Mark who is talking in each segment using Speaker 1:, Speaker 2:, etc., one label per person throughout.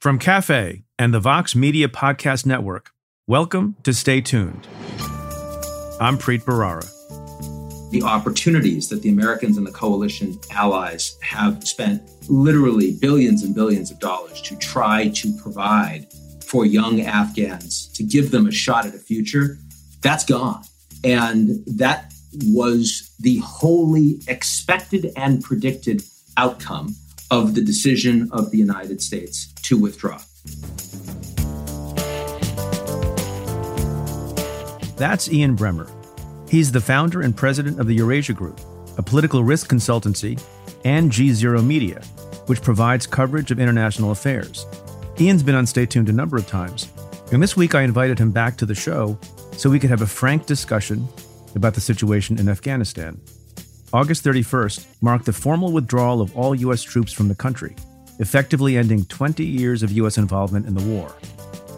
Speaker 1: From Cafe and the Vox Media Podcast Network, welcome to Stay Tuned. I'm Preet Bharara.
Speaker 2: The opportunities that the Americans and the coalition allies have spent literally billions and billions of dollars to try to provide for young Afghans to give them a shot at a future, that's gone. And that was the wholly expected and predicted outcome of the decision of the United States to withdraw.
Speaker 1: That's Ian Bremmer. He's the founder and president of the Eurasia Group, a political risk consultancy, and G Zero Media, which provides coverage of international affairs. Ian's been on Stay Tuned a number of times, and this week I invited him back to the show so we could have a frank discussion about the situation in Afghanistan. August 31st marked the formal withdrawal of all U.S. troops from the country, effectively ending 20 years of U.S. involvement in the war.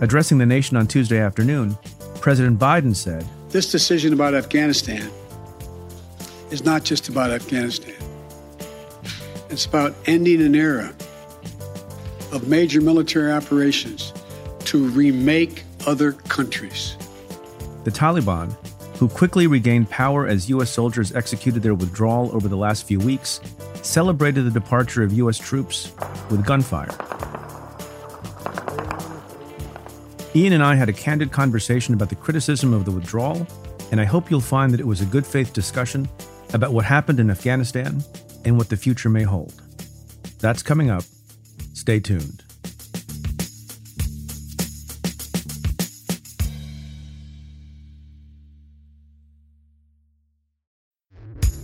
Speaker 1: Addressing the nation on Tuesday afternoon, President Biden said,
Speaker 3: This decision about Afghanistan is not just about Afghanistan, it's about ending an era of major military operations to remake other countries.
Speaker 1: The Taliban who quickly regained power as U.S. soldiers executed their withdrawal over the last few weeks, celebrated the departure of U.S. troops with gunfire. Ian and I had a candid conversation about the criticism of the withdrawal, and I hope you'll find that it was a good faith discussion about what happened in Afghanistan and what the future may hold. That's coming up. Stay tuned.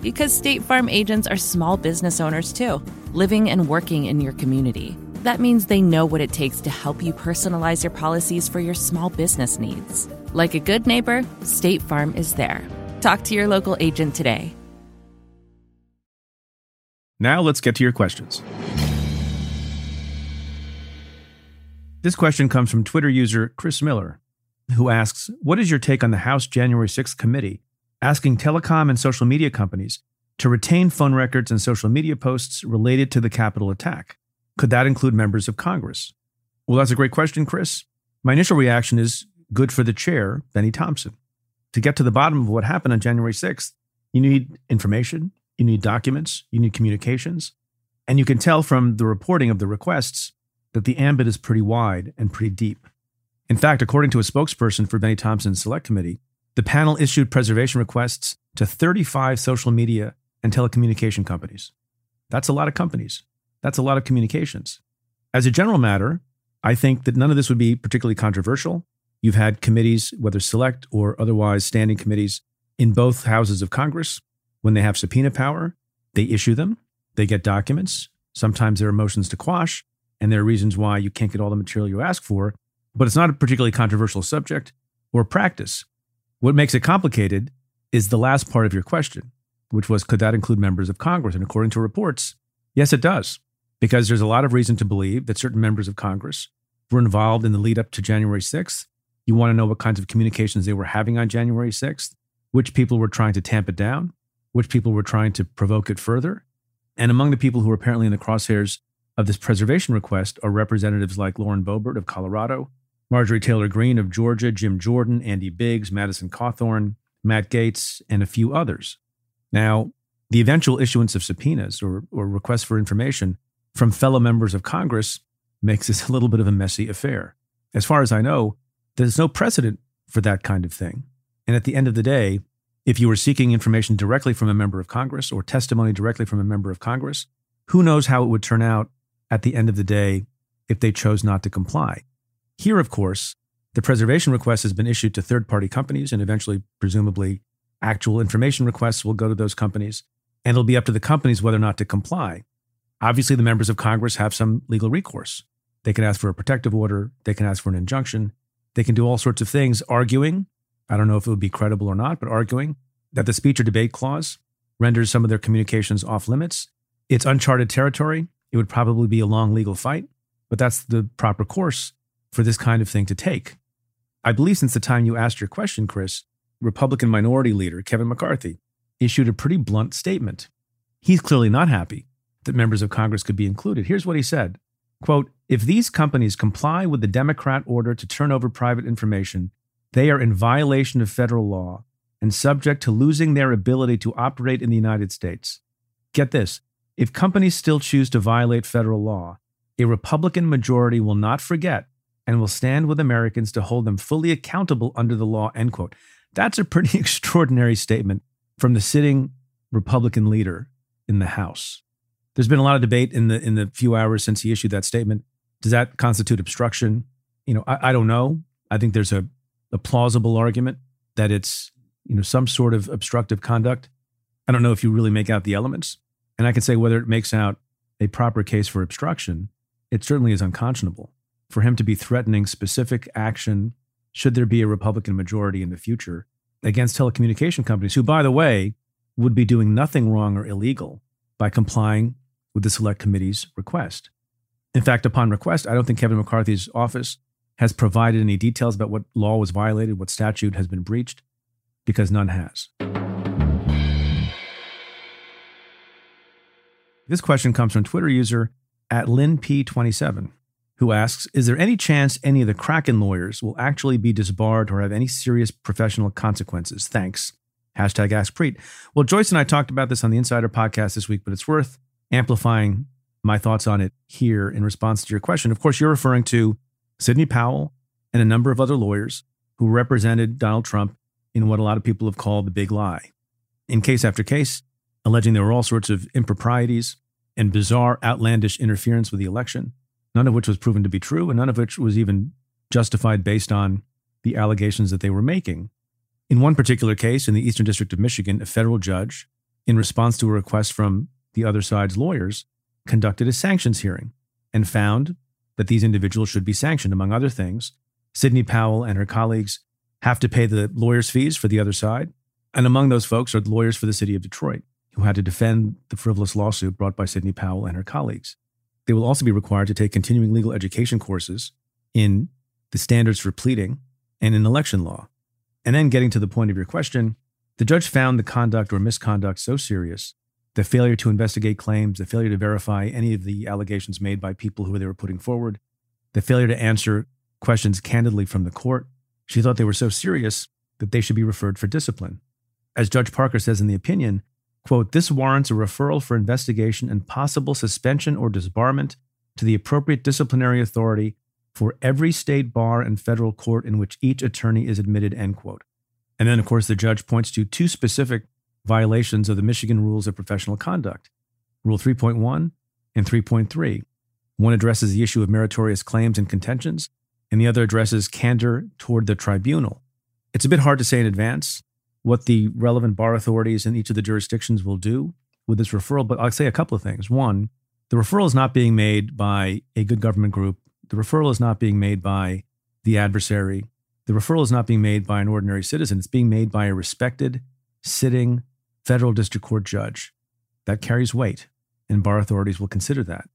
Speaker 4: Because State Farm agents are small business owners too living and working in your community. That means they know what it takes to help you personalize your policies for your small business needs. Like a good neighbor, State Farm is there. Talk to your local agent today.
Speaker 1: Now let's get to your questions. This question comes from Twitter user Chris Miller, who asks What is your take on the House January 6th committee asking telecom and social media companies to retain phone records and social media posts related to the Capitol attack. Could that include members of Congress? Well, that's a great question, Chris. My initial reaction is good for the chair, Bennie Thompson. To get to the bottom of what happened on January 6th, you need information, you need documents, you need communications. And you can tell from the reporting of the requests that the ambit is pretty wide and pretty deep. In fact, according to a spokesperson for Bennie Thompson's select committee, the panel issued preservation requests to 35 social media and telecommunication companies. That's a lot of companies. That's a lot of communications. As a general matter, I think that none of this would be particularly controversial. You've had committees, whether select or otherwise standing committees, in both houses of Congress. When they have subpoena power, they issue them, they get documents. Sometimes there are motions to quash, and there are reasons why you can't get all the material you ask for, but it's not a particularly controversial subject or practice. What makes it complicated is the last part of your question which was could that include members of Congress? And according to reports, yes, it does, because there's a lot of reason to believe that certain members of Congress were involved in the lead up to January 6th. You want to know what kinds of communications they were having on January 6th, which people were trying to tamp it down, which people were trying to provoke it further. And among the people who are apparently in the crosshairs of this preservation request are representatives like Lauren Boebert of Colorado, Marjorie Taylor Greene of Georgia, Jim Jordan, Andy Biggs, Madison Cawthorn, Matt Gaetz, and a few others. Now, the eventual issuance of subpoenas or, or requests for information from fellow members of Congress makes this a little bit of a messy affair. As far as I know, there's no precedent for that kind of thing. And at the end of the day, if you were seeking information directly from a member of Congress or testimony directly from a member of Congress, who knows how it would turn out at the end of the day if they chose not to comply. Here, of course, the preservation request has been issued to third party companies, and eventually, presumably, actual information requests will go to those companies, and it'll be up to the companies whether or not to comply. Obviously, the members of Congress have some legal recourse. They can ask for a protective order, they can ask for an injunction, they can do all sorts of things, arguing. I don't know if it would be credible or not, but arguing that the speech or debate clause renders some of their communications off limits. It's uncharted territory. It would probably be a long legal fight, but that's the proper course for this kind of thing to take. I believe since the time you asked your question, Chris, Republican Minority Leader Kevin McCarthy issued a pretty blunt statement. He's clearly not happy that members of Congress could be included. Here's what he said Quote, if these companies comply with the Democrat order to turn over private information, they are in violation of federal law and subject to losing their ability to operate in the United States. Get this if companies still choose to violate federal law, a Republican majority will not forget and will stand with Americans to hold them fully accountable under the law. End quote. That's a pretty extraordinary statement from the sitting Republican leader in the House. There's been a lot of debate in the in the few hours since he issued that statement. Does that constitute obstruction? You know, I, I don't know. I think there's a, a plausible argument that it's you know some sort of obstructive conduct. I don't know if you really make out the elements, and I can say whether it makes out a proper case for obstruction. It certainly is unconscionable for him to be threatening specific action should there be a Republican majority in the future against telecommunication companies, who, by the way, would be doing nothing wrong or illegal by complying with the Select Committee's request. In fact, upon request, I don't think Kevin McCarthy's office has provided any details about what law was violated, what statute has been breached, because none has. This question comes from Twitter user at LynP27, who asks Is there any chance any of the Kraken lawyers will actually be disbarred or have any serious professional consequences? Thanks. Hashtag AskPreet. Well, Joyce and I talked about this on the Insider podcast this week, but it's worth amplifying my thoughts on it here in response to your question. Of course, you're referring to Sidney Powell and a number of other lawyers who represented Donald Trump in what a lot of people have called the big lie. In case after case, alleging there were all sorts of improprieties and bizarre, outlandish interference with the election, none of which was proven to be true, and none of which was even justified based on the allegations that they were making. In one particular case, in the Eastern District of Michigan, a federal judge, in response to a request from the other side's lawyers, conducted a sanctions hearing and found that these individuals should be sanctioned. Among other things, Sidney Powell and her colleagues have to pay the lawyers' fees for the other side. And among those folks are lawyers for the city of Detroit, who had to defend the frivolous lawsuit brought by Sidney Powell and her colleagues. They will also be required to take continuing legal education courses in the standards for pleading and in election law. And then getting to the point of your question, the judge found the conduct or misconduct so serious the failure to investigate claims, the failure to verify any of the allegations made by people who they were putting forward, the failure to answer questions candidly from the court. She thought they were so serious that they should be referred for discipline. As Judge Parker says in the opinion, quote, this warrants a referral for investigation and possible suspension or disbarment to the appropriate disciplinary authority for every state bar and federal court in which each attorney is admitted, end quote. And then, of course, the judge points to two specific violations of the Michigan Rules of Professional Conduct, Rule 3.1 and 3.3. One addresses the issue of meritorious claims and contentions, and the other addresses candor toward the tribunal. It's a bit hard to say in advance what the relevant bar authorities in each of the jurisdictions will do with this referral, but I'll say a couple of things. One, the referral is not being made by a good government group. The referral is not being made by the adversary. The referral is not being made by an ordinary citizen. It's being made by a respected, sitting federal district court judge. That carries weight, and bar authorities will consider that.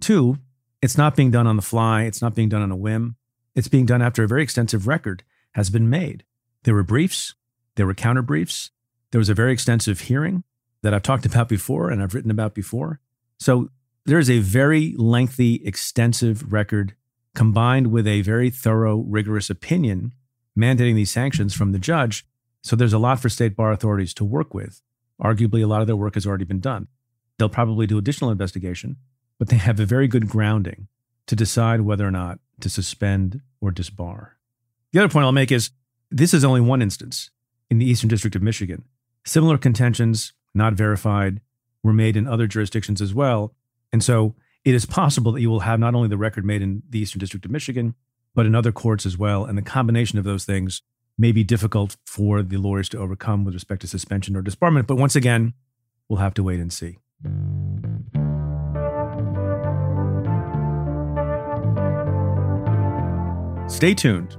Speaker 1: Two, it's not being done on the fly, it's not being done on a whim. It's being done after a very extensive record has been made. There were briefs, there were counter briefs, there was a very extensive hearing that I've talked about before and I've written about before. So there is a very lengthy, extensive record combined with a very thorough, rigorous opinion mandating these sanctions from the judge. So there's a lot for state bar authorities to work with. Arguably, a lot of their work has already been done. They'll probably do additional investigation, but they have a very good grounding to decide whether or not to suspend or disbar. The other point I'll make is This is only one instance in the Eastern District of Michigan. Similar contentions, not verified, were made in other jurisdictions as well. And so it is possible that you will have not only the record made in the Eastern District of Michigan, but in other courts as well. And the combination of those things may be difficult for the lawyers to overcome with respect to suspension or disbarment. But once again, we'll have to wait and see. Stay tuned.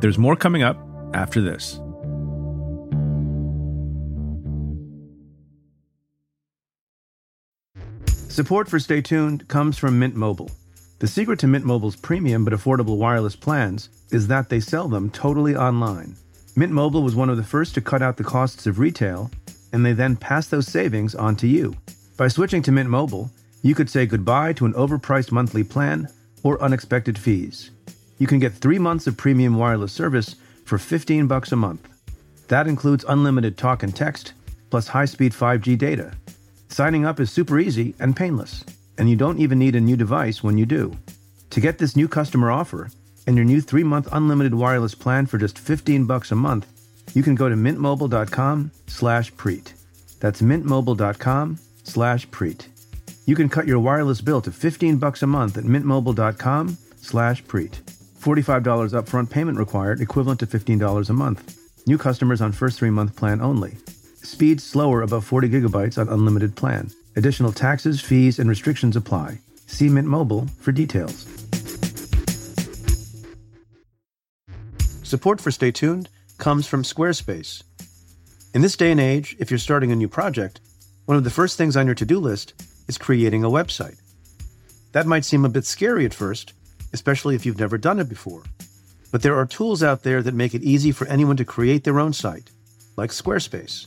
Speaker 1: There's more coming up after this. Support for Stay Tuned comes from Mint Mobile. The secret to Mint Mobile's premium but affordable wireless plans is that they sell them totally online. Mint Mobile was one of the first to cut out the costs of retail, and they then pass those savings on to you. By switching to Mint Mobile, you could say goodbye to an overpriced monthly plan or unexpected fees. You can get three months of premium wireless service for 15 bucks a month. That includes unlimited talk and text, plus high-speed 5G data. Signing up is super easy and painless, and you don't even need a new device when you do. To get this new customer offer and your new three-month unlimited wireless plan for just 15 bucks a month, you can go to mintmobile.com slash preet. That's mintmobile.com slash preet. You can cut your wireless bill to 15 bucks a month at mintmobile.com slash preet. $45 upfront payment required, equivalent to $15 a month. New customers on first three-month plan only. Speed slower above 40 gigabytes on unlimited plan. Additional taxes, fees, and restrictions apply. See Mint Mobile for details. Support for Stay Tuned comes from Squarespace. In this day and age, if you're starting a new project, one of the first things on your to do list is creating a website. That might seem a bit scary at first, especially if you've never done it before. But there are tools out there that make it easy for anyone to create their own site, like Squarespace.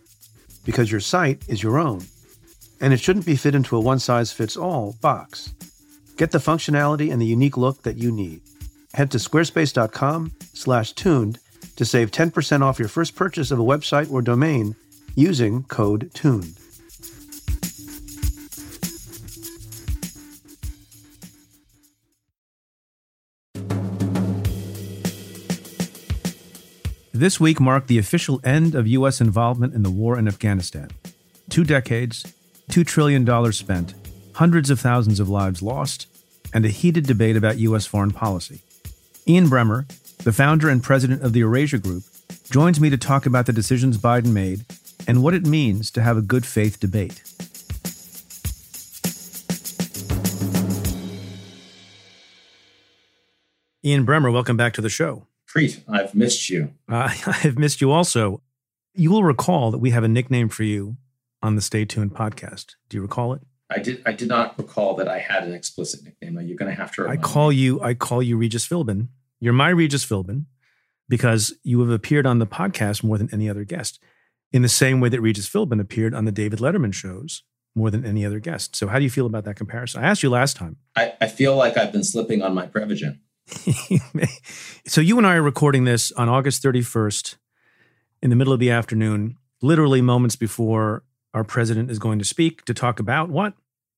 Speaker 1: Because your site is your own, and it shouldn't be fit into a one size fits all box. Get the functionality and the unique look that you need. Head to squarespace.com/tuned to save 10% off your first purchase of a website or domain using code TUNED. This week marked the official end of U.S. involvement in the war in Afghanistan. Two decades, $2 trillion spent, hundreds of thousands of lives lost, and a heated debate about U.S. foreign policy. Ian Bremmer, the founder and president of the Eurasia Group, joins me to talk about the decisions Biden made and what it means to have a good faith debate. Ian Bremmer, welcome back to the show.
Speaker 2: Preet, I've missed you.
Speaker 1: Uh, I've missed you also. You will recall that we have a nickname for you on the Stay Tuned podcast. Do you recall it?
Speaker 2: I did. I did not recall that I had an explicit nickname. You're going to have to.
Speaker 1: I call
Speaker 2: me.
Speaker 1: you. I call you Regis Philbin. You're my Regis Philbin because you have appeared on the podcast more than any other guest, in the same way that Regis Philbin appeared on the David Letterman shows more than any other guest. So, how do you feel about that comparison? I asked you last time.
Speaker 2: I, I feel like I've been slipping on my Prevagen.
Speaker 1: so you and I are recording this on August 31st in the middle of the afternoon, literally moments before our president is going to speak to talk about what?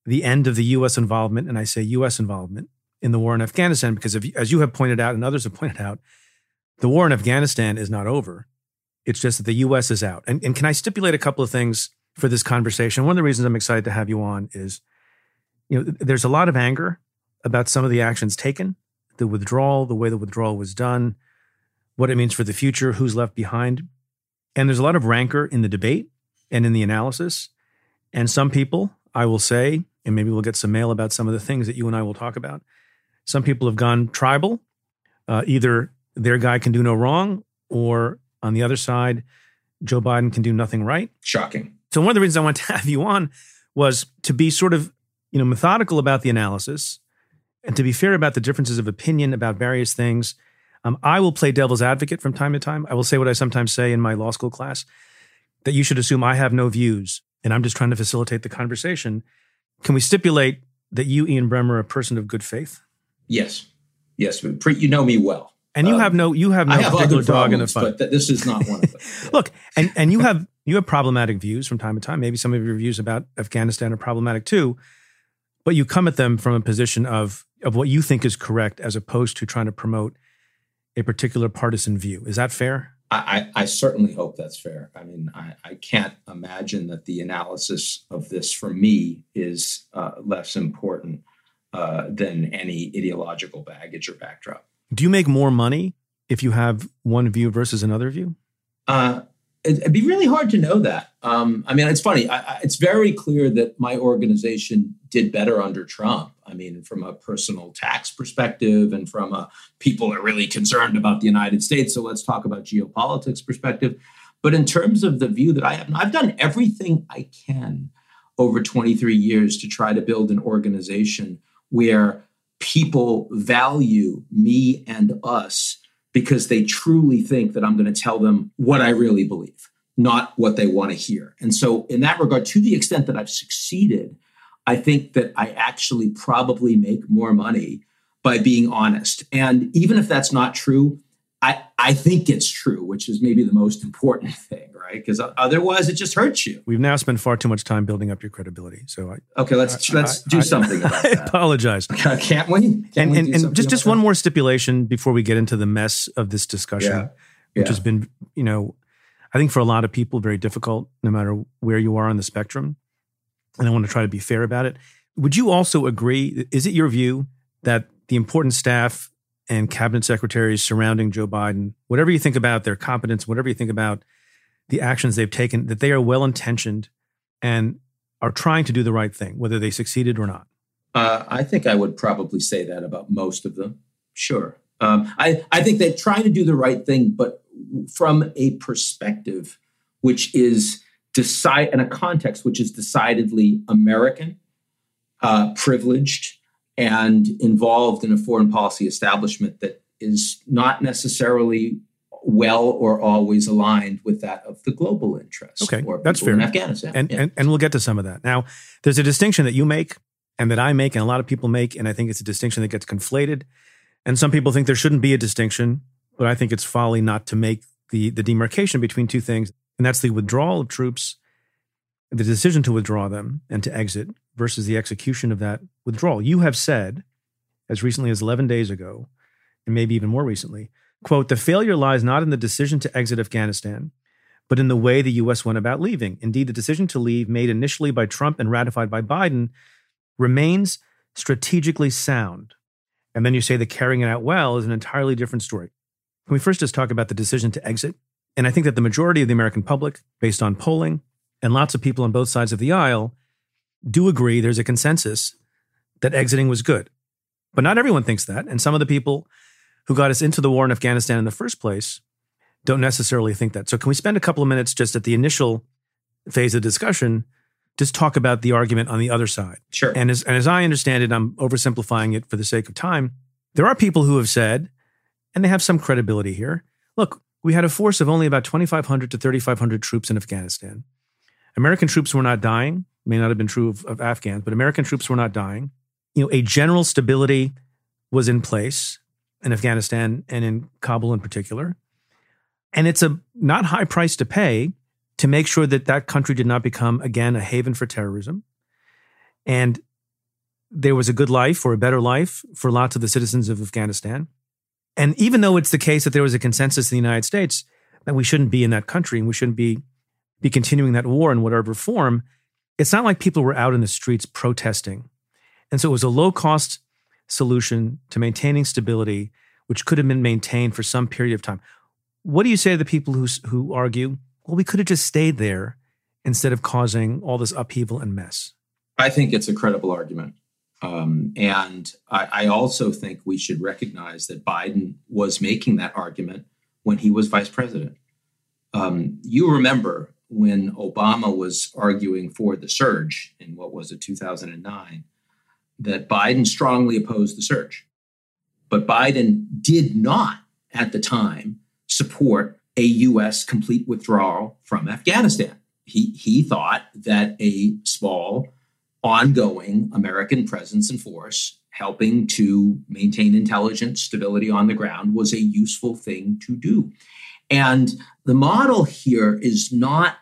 Speaker 1: The end of the U.S. involvement, and I say U.S. involvement in the war in Afghanistan, because if, as you have pointed out and others have pointed out, the war in Afghanistan is not over. It's just that the U.S. is out. And, and can I stipulate a couple of things for this conversation? One of the reasons I'm excited to have you on is, you know, there's a lot of anger about some of the actions taken the withdrawal, the way the withdrawal was done, what it means for the future, who's left behind. And there's a lot of rancor in the debate and in the analysis. And some people, I will say, and maybe we'll get some mail about some of the things that you and I will talk about. Some people have gone tribal. Uh, either their guy can do no wrong, or on the other side, Joe Biden can do nothing right.
Speaker 2: Shocking.
Speaker 1: So one of the reasons I want to have you on was to be sort of, you know, methodical about the analysis and to be fair about the differences of opinion about various things, Um, I will play devil's advocate from time to time. I will say what I sometimes say in my law school class that you should assume I have no views and I'm just trying to facilitate the conversation. Can we stipulate that you, Ian Bremmer, are a person of good faith?
Speaker 2: Yes. Yes. You know me well.
Speaker 1: And you um, have no you have no
Speaker 2: have
Speaker 1: particular dog in the fight.
Speaker 2: But th- this is not one of them.
Speaker 1: Look, and, and you have you have problematic views from time to time. Maybe some of your views about Afghanistan are problematic too, but you come at them from a position of of what you think is correct as opposed to trying to promote a particular partisan view. Is that fair?
Speaker 2: I, I, certainly hope that's fair. I mean, I, I, can't imagine that the analysis of this for me is uh, less important uh, than any ideological baggage or backdrop.
Speaker 1: Do you make more money if you have one view versus another view?
Speaker 2: Uh, it, would be really hard to know that. Um, I mean, it's funny. I, it's very clear that my organization did better under Trump. I mean, from a personal tax perspective and from a people are really concerned about the United States. So let's talk about geopolitics perspective. But in terms of the view that I have, I've done everything I can over 23 years to try to build an organization where people value me and us because they truly think that I'm going to tell them what I really believe, not what they want to hear. And so, in that regard, to the extent that I've succeeded, I think that I actually probably make more money by being honest. And even if that's not true, I, I think it's true, which is maybe the most important thing, right? Because otherwise, it just hurts you.
Speaker 1: We've now spent far too much time building up your credibility. So
Speaker 2: I, okay, let's I, let's I, do something about that.
Speaker 1: I apologize.
Speaker 2: Can't we? Can
Speaker 1: and
Speaker 2: we
Speaker 1: and, and just just one more stipulation before we get into the mess of this discussion,
Speaker 2: yeah.
Speaker 1: which has been, you know, I think for a lot of people very difficult, no matter where you are on the spectrum. And I want to try to be fair about it. Would you also agree? Is it your view that the important staff and cabinet secretaries surrounding Joe Biden, whatever you think about their competence, whatever you think about the actions they've taken, that they are well intentioned and are trying to do the right thing, whether they succeeded or not?
Speaker 2: Uh, I think I would probably say that about most of them. Sure. Um, I, I think they're trying to do the right thing, but from a perspective which is decide in a context which is decidedly American, uh, privileged, and involved in a foreign policy establishment that is not necessarily well or always aligned with that of the global interest.
Speaker 1: Okay, that's fair.
Speaker 2: In Afghanistan,
Speaker 1: and, yeah. and and we'll get to some of that. Now, there's a distinction that you make, and that I make, and a lot of people make, and I think it's a distinction that gets conflated. And some people think there shouldn't be a distinction, but I think it's folly not to make the the demarcation between two things, and that's the withdrawal of troops, the decision to withdraw them and to exit, versus the execution of that withdrawal. You have said, as recently as 11 days ago, and maybe even more recently, quote, the failure lies not in the decision to exit Afghanistan, but in the way the U.S. went about leaving. Indeed, the decision to leave, made initially by Trump and ratified by Biden, remains strategically sound. And then you say that carrying it out well is an entirely different story. Can we first just talk about the decision to exit? And I think that the majority of the American public, based on polling, and lots of people on both sides of the aisle, do agree there's a consensus that exiting was good. But not everyone thinks that. And some of the people who got us into the war in Afghanistan in the first place don't necessarily think that. So, can we spend a couple of minutes just at the initial phase of discussion, just talk about the argument on the other side?
Speaker 2: Sure.
Speaker 1: And as, and as I understand it, I'm oversimplifying it for the sake of time. There are people who have said, and they have some credibility here look, we had a force of only about 2,500 to 3,500 troops in Afghanistan. American troops were not dying may not have been true of, of Afghans, but American troops were not dying. You know, a general stability was in place in Afghanistan and in Kabul in particular. And it's a not high price to pay to make sure that that country did not become, again, a haven for terrorism. And there was a good life or a better life for lots of the citizens of Afghanistan. And even though it's the case that there was a consensus in the United States that we shouldn't be in that country and we shouldn't be, be continuing that war in whatever form, it's not like people were out in the streets protesting. And so it was a low cost solution to maintaining stability, which could have been maintained for some period of time. What do you say to the people who, who argue, well, we could have just stayed there instead of causing all this upheaval and mess?
Speaker 2: I think it's a credible argument. Um, and I, I also think we should recognize that Biden was making that argument when he was vice president. Um, you remember when Obama was arguing for the surge in what was it, 2009, that Biden strongly opposed the surge. But Biden did not at the time support a U.S. complete withdrawal from Afghanistan. He, he thought that a small, ongoing American presence and force helping to maintain intelligence stability on the ground was a useful thing to do. And the model here is not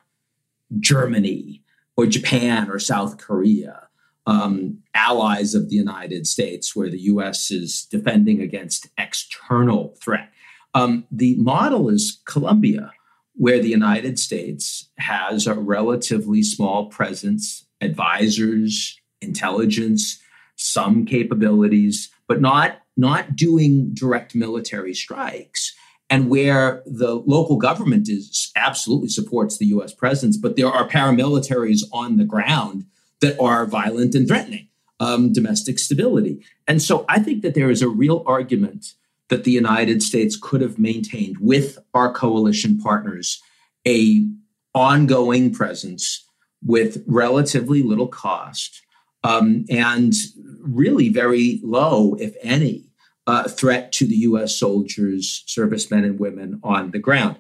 Speaker 2: Germany or Japan or South Korea, um, allies of the United States, where the US is defending against external threat. Um, the model is Colombia, where the United States has a relatively small presence, advisors, intelligence, some capabilities, but not, not doing direct military strikes. And where the local government is absolutely supports the US presence, but there are paramilitaries on the ground that are violent and threatening um, domestic stability. And so I think that there is a real argument that the United States could have maintained with our coalition partners a ongoing presence with relatively little cost um, and really very low, if any, uh, threat to the U.S. soldiers, servicemen, and women on the ground.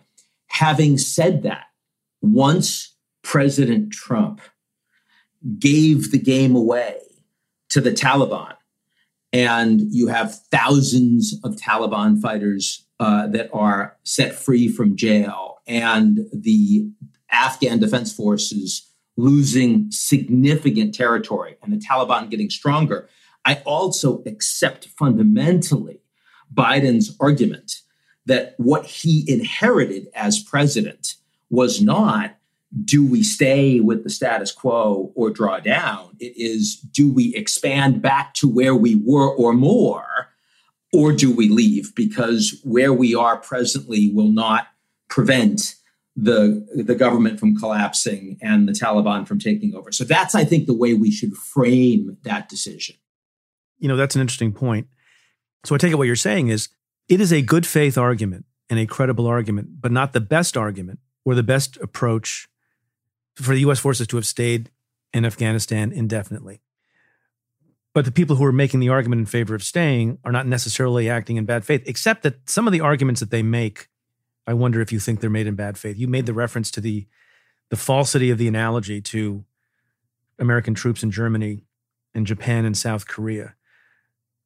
Speaker 2: Having said that, once President Trump gave the game away to the Taliban, and you have thousands of Taliban fighters uh, that are set free from jail, and the Afghan defense forces losing significant territory, and the Taliban getting stronger. I also accept fundamentally Biden's argument that what he inherited as president was not do we stay with the status quo or draw down? It is do we expand back to where we were or more, or do we leave? Because where we are presently will not prevent the, the government from collapsing and the Taliban from taking over. So that's, I think, the way we should frame that decision.
Speaker 1: You know, that's an interesting point. So I take it what you're saying is it is a good faith argument and a credible argument, but not the best argument or the best approach for the U.S. forces to have stayed in Afghanistan indefinitely. But the people who are making the argument in favor of staying are not necessarily acting in bad faith, except that some of the arguments that they make, I wonder if you think they're made in bad faith. You made the reference to the the falsity of the analogy to American troops in Germany and Japan and South Korea.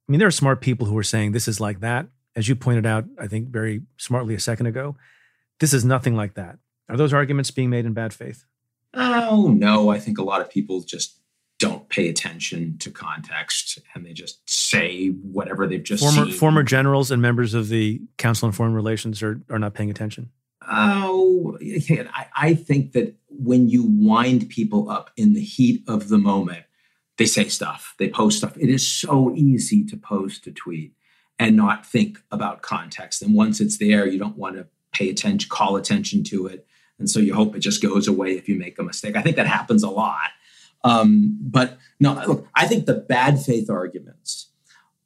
Speaker 1: I mean, there are smart people who are saying this is like that. As you pointed out, I think very smartly a second ago, this is nothing like that. Are those arguments being made in bad faith?
Speaker 2: Oh, no. I think a lot of people just don't pay attention to context and they just say whatever they've just
Speaker 1: former,
Speaker 2: seen.
Speaker 1: Former generals and members of the Council on Foreign Relations are, are not paying attention.
Speaker 2: Oh, I, I think that when you wind people up in the heat of the moment, they say stuff, they post stuff. It is so easy to post a tweet and not think about context. And once it's there, you don't want to pay attention, call attention to it. And so you hope it just goes away if you make a mistake. I think that happens a lot. Um, but no, look, I think the bad faith arguments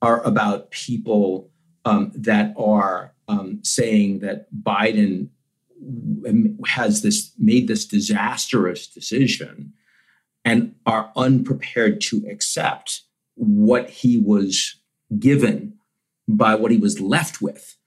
Speaker 2: are about people um, that are um, saying that Biden has this made this disastrous decision and are unprepared to accept what he was given by what he was left with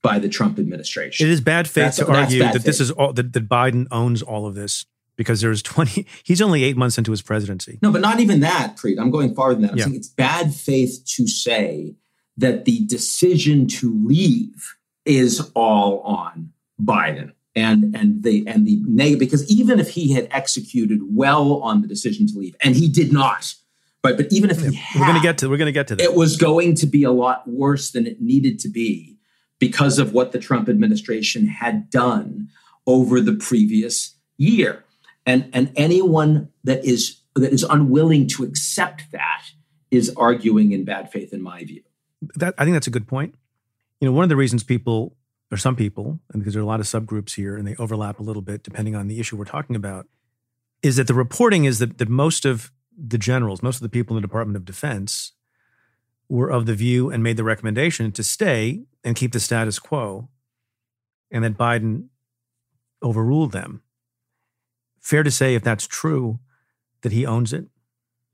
Speaker 2: by the Trump administration.
Speaker 1: It is bad faith that's, to argue that faith. this is all that, that Biden owns all of this because there's 20 he's only 8 months into his presidency.
Speaker 2: No, but not even that, Preet. I'm going farther than that. I'm yeah. saying it's bad faith to say that the decision to leave is all on Biden and and the and the negative because even if he had executed well on the decision to leave and he did not but but even if he had,
Speaker 1: we're going to get to we're going to get to that
Speaker 2: it was going to be a lot worse than it needed to be because of what the Trump administration had done over the previous year. And, and anyone that is that is unwilling to accept that is arguing in bad faith, in my view.
Speaker 1: That I think that's a good point. You know, one of the reasons people or some people, and because there are a lot of subgroups here and they overlap a little bit depending on the issue we're talking about, is that the reporting is that, that most of the generals, most of the people in the Department of Defense were of the view and made the recommendation to stay and keep the status quo, and that Biden overruled them. Fair to say, if that's true, that he owns it?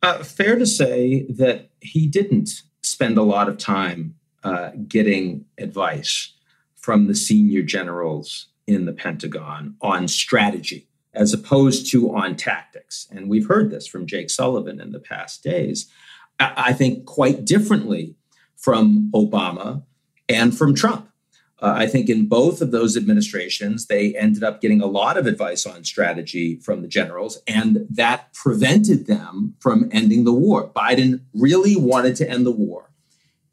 Speaker 2: Uh, fair to say that he didn't spend a lot of time uh, getting advice from the senior generals in the Pentagon on strategy as opposed to on tactics. And we've heard this from Jake Sullivan in the past days. I think quite differently from Obama and from Trump. Uh, I think in both of those administrations, they ended up getting a lot of advice on strategy from the generals, and that prevented them from ending the war. Biden really wanted to end the war.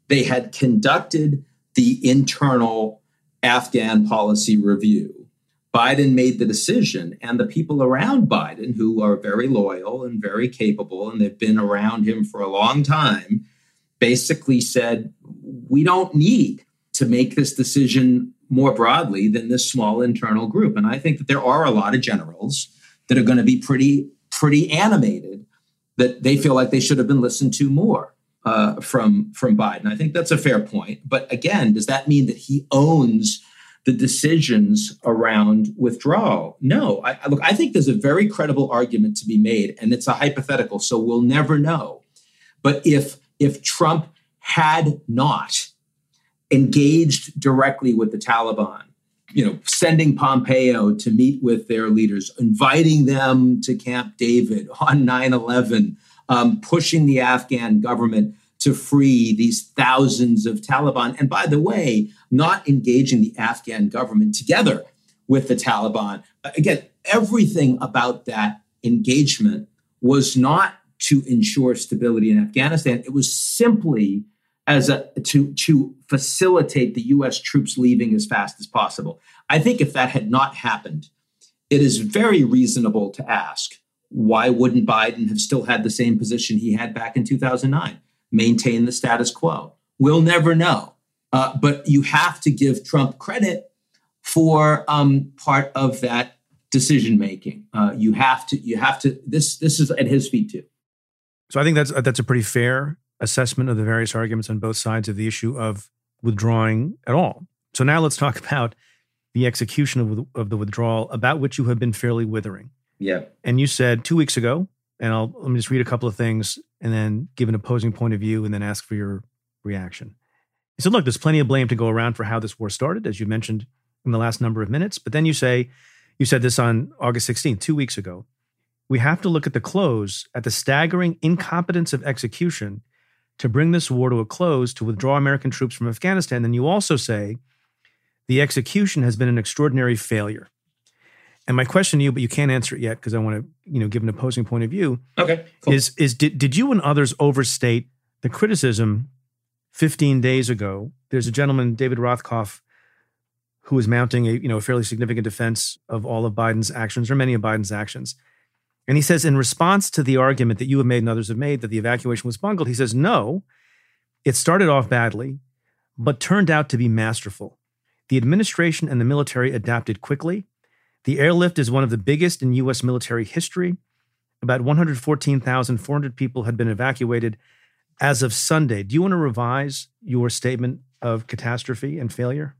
Speaker 2: They had conducted the internal Afghan policy review. Biden made the decision, and the people around Biden, who are very loyal and very capable, and they've been around him for a long time, basically said, We don't need to make this decision more broadly than this small internal group. And I think that there are a lot of generals that are going to be pretty, pretty animated that they feel like they should have been listened to more uh, from from Biden. I think that's a fair point. But again, does that mean that he owns the decisions around withdrawal? No. I, look, I think there's a very credible argument to be made, and it's a hypothetical, so we'll never know. But if if Trump had not engaged directly with the Taliban, you know, sending Pompeo to meet with their leaders, inviting them to Camp David on 9 11, um, pushing the Afghan government to free these thousands of Taliban. And by the way, not engaging the Afghan government together with the Taliban. Again, everything about that engagement was not to ensure stability in Afghanistan. It was simply as a to to facilitate the US troops leaving as fast as possible. I think if that had not happened, it is very reasonable to ask why wouldn't Biden have still had the same position he had back in 2009? Maintain the status quo. We'll never know. Uh, but you have to give Trump credit for um, part of that decision making. Uh, you have to. You have to. This. This is at his feet too.
Speaker 1: So I think that's that's a pretty fair assessment of the various arguments on both sides of the issue of withdrawing at all. So now let's talk about the execution of, of the withdrawal, about which you have been fairly withering.
Speaker 2: Yeah.
Speaker 1: And you said two weeks ago, and I'll let me just read a couple of things and then give an opposing point of view and then ask for your reaction. He said, look, there's plenty of blame to go around for how this war started, as you mentioned in the last number of minutes. But then you say, you said this on August 16th, two weeks ago. We have to look at the close, at the staggering incompetence of execution to bring this war to a close, to withdraw American troops from Afghanistan. Then you also say the execution has been an extraordinary failure. And my question to you, but you can't answer it yet because I want to, you know, give an opposing point of view.
Speaker 2: Okay.
Speaker 1: Cool. Is is did, did you and others overstate the criticism 15 days ago? There's a gentleman, David Rothkopf, who is mounting a, you know, a fairly significant defense of all of Biden's actions or many of Biden's actions. And he says, in response to the argument that you have made and others have made that the evacuation was bungled, he says, no, it started off badly, but turned out to be masterful. The administration and the military adapted quickly. The airlift is one of the biggest in U.S. military history. About 114,400 people had been evacuated as of Sunday. Do you want to revise your statement of catastrophe and failure?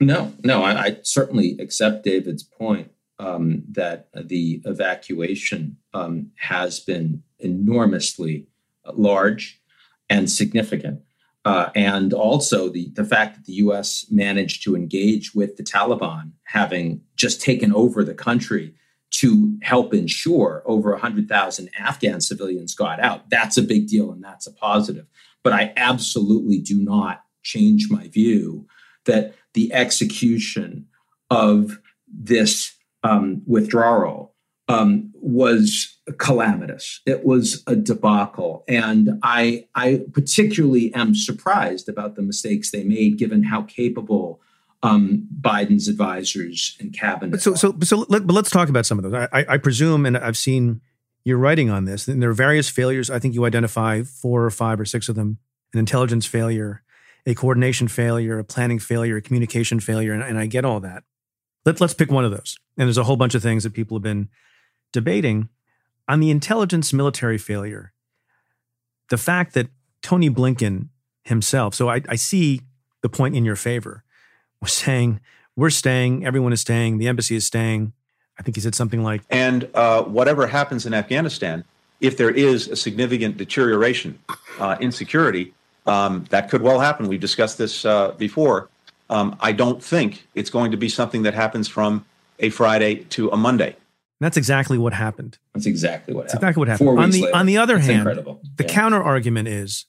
Speaker 2: No, no, I, I certainly accept David's point um, that the evacuation um, has been enormously large and significant. Uh, and also the, the fact that the US managed to engage with the Taliban, having just taken over the country to help ensure over 100,000 Afghan civilians got out. That's a big deal and that's a positive. But I absolutely do not change my view that the execution of this um, withdrawal um, was calamitous. It was a debacle, and I I particularly am surprised about the mistakes they made, given how capable um, Biden's advisors and cabinet.
Speaker 1: So so so let, but let's talk about some of those. I, I presume, and I've seen your writing on this, and there are various failures. I think you identify four or five or six of them: an intelligence failure, a coordination failure, a planning failure, a communication failure, and, and I get all that. Let, let's pick one of those. And there's a whole bunch of things that people have been debating. On the intelligence military failure, the fact that Tony Blinken himself, so I, I see the point in your favor, was saying, we're staying, everyone is staying, the embassy is staying. I think he said something like,
Speaker 5: and uh, whatever happens in Afghanistan, if there is a significant deterioration uh, in security, um, that could well happen. We've discussed this uh, before Um, I don't think it's going to be something that happens from a Friday to a Monday.
Speaker 1: That's exactly what happened.
Speaker 2: That's exactly what
Speaker 1: That's
Speaker 2: happened.
Speaker 1: exactly what happened.
Speaker 2: Four
Speaker 1: on
Speaker 2: weeks
Speaker 1: the
Speaker 2: later.
Speaker 1: on the other
Speaker 2: It's
Speaker 1: hand,
Speaker 2: incredible.
Speaker 1: the
Speaker 2: Yeah.
Speaker 1: counter argument is,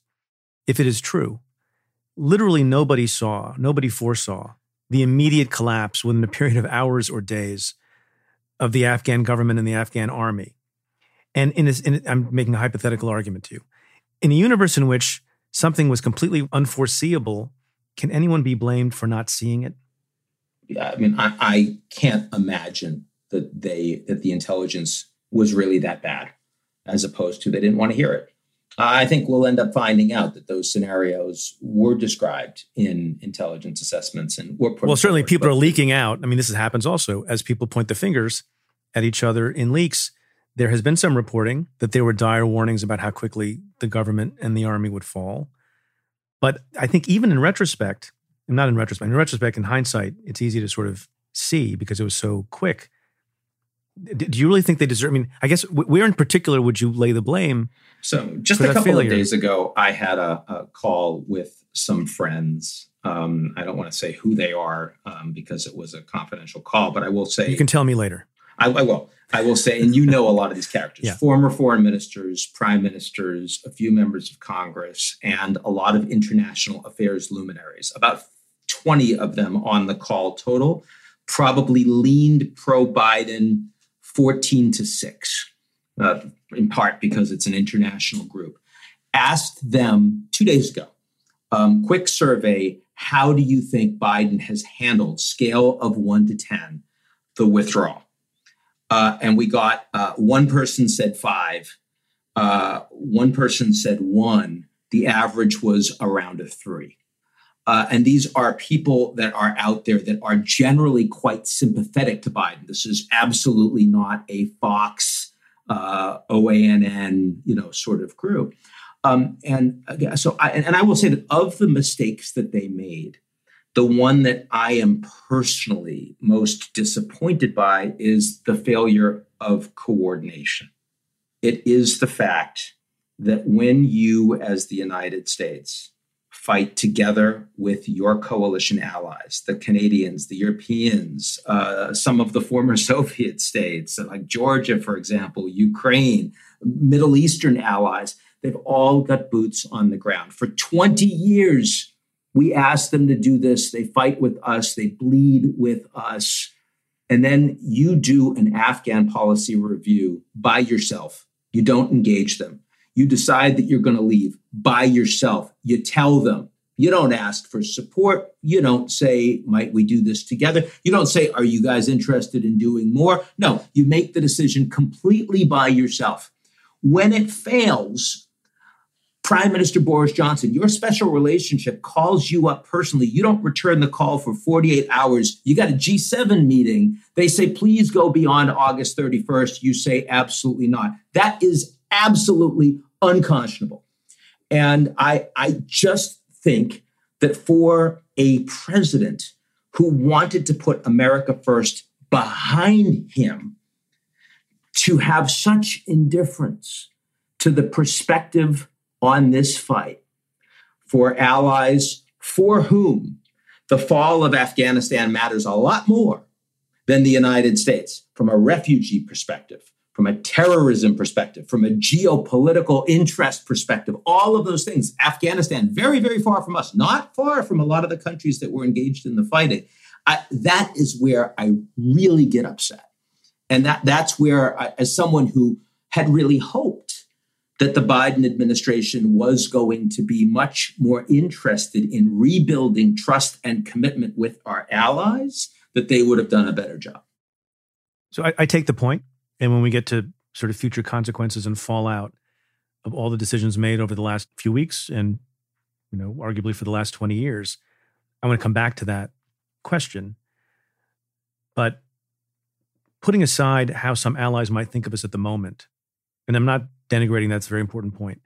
Speaker 1: if it is true, literally nobody saw, nobody foresaw the immediate collapse within a period of hours or days of the Afghan government and the Afghan army. And in, this, in I'm making a hypothetical argument to you. In a universe in which something was completely unforeseeable, can anyone be blamed for not seeing it?
Speaker 2: Yeah, I mean, I, I can't imagine that they that the intelligence was really that bad, as opposed to they didn't want to hear it. I think we'll end up finding out that those scenarios were described in intelligence assessments and were.
Speaker 1: Well, certainly
Speaker 2: forward,
Speaker 1: people
Speaker 2: but-
Speaker 1: are leaking out. I mean, this happens also as people point the fingers at each other in leaks. There has been some reporting that there were dire warnings about how quickly the government and the army would fall. But I think even in retrospect, and not in retrospect, in retrospect, in hindsight, it's easy to sort of see because it was so quick. Do you really think they deserve? I mean, I guess where in particular would you lay the blame?
Speaker 2: So just a couple
Speaker 1: failure.
Speaker 2: of days ago, I had a, a call with some friends. Um, I don't want to say who they are um, because it was a confidential call, but I will say
Speaker 1: You can tell me later.
Speaker 2: I, I will. I will say, and you know a lot of these characters
Speaker 1: Yeah.
Speaker 2: former foreign ministers, prime ministers, a few members of Congress, and a lot of international affairs luminaries. About 20 of them on the call total probably leaned pro Biden 14 to 6, uh, in part because it's an international group. Asked them two days ago, um, quick survey how do you think Biden has handled, scale of 1 to 10, the withdrawal? Uh, and we got uh, one person said five, uh, one person said one. The average was around a three. Uh, and these are people that are out there that are generally quite sympathetic to Biden. This is absolutely not a Fox, uh, OANN, you know, sort of crew. Um, and again, so, I, and I will say that of the mistakes that they made, the one that I am personally most disappointed by is the failure of coordination. It is the fact that when you, as the United States, fight together with your coalition allies, the Canadians, the Europeans, uh, some of the former Soviet states, like Georgia, for example, Ukraine, Middle Eastern allies, they've all got boots on the ground. For 20 years, we ask them to do this. They fight with us, they bleed with us. And then you do an Afghan policy review by yourself. You don't engage them. You decide that you're going to leave by yourself. You tell them. You don't ask for support. You don't say, might we do this together? You don't say, are you guys interested in doing more? No, you make the decision completely by yourself. When it fails, Prime Minister Boris Johnson, your special relationship calls you up personally. You don't return the call for 48 hours. You got a G7 meeting. They say, please go beyond August 31st. You say, absolutely not. That is absolutely unconscionable. And I, I just think that for a president who wanted to put America first behind him, to have such indifference to the perspective on this fight for allies for whom the fall of Afghanistan matters a lot more than the United States from a refugee perspective, from a terrorism perspective, from a geopolitical interest perspective, all of those things. Afghanistan, very, very far from us, not far from a lot of the countries that were engaged in the fighting. I, that is where I really get upset. And that, that's where, I, as someone who had really hoped that the Biden administration was going to be much more interested in rebuilding trust and commitment with our allies, that they would have done a better job.
Speaker 1: So I, I take the point, and when we get to sort of future consequences and fallout of all the decisions made over the last few weeks, and you know, arguably for the last twenty years, I want to come back to that question. But putting aside how some allies might think of us at the moment, and I'm not denigrating that's a very important point.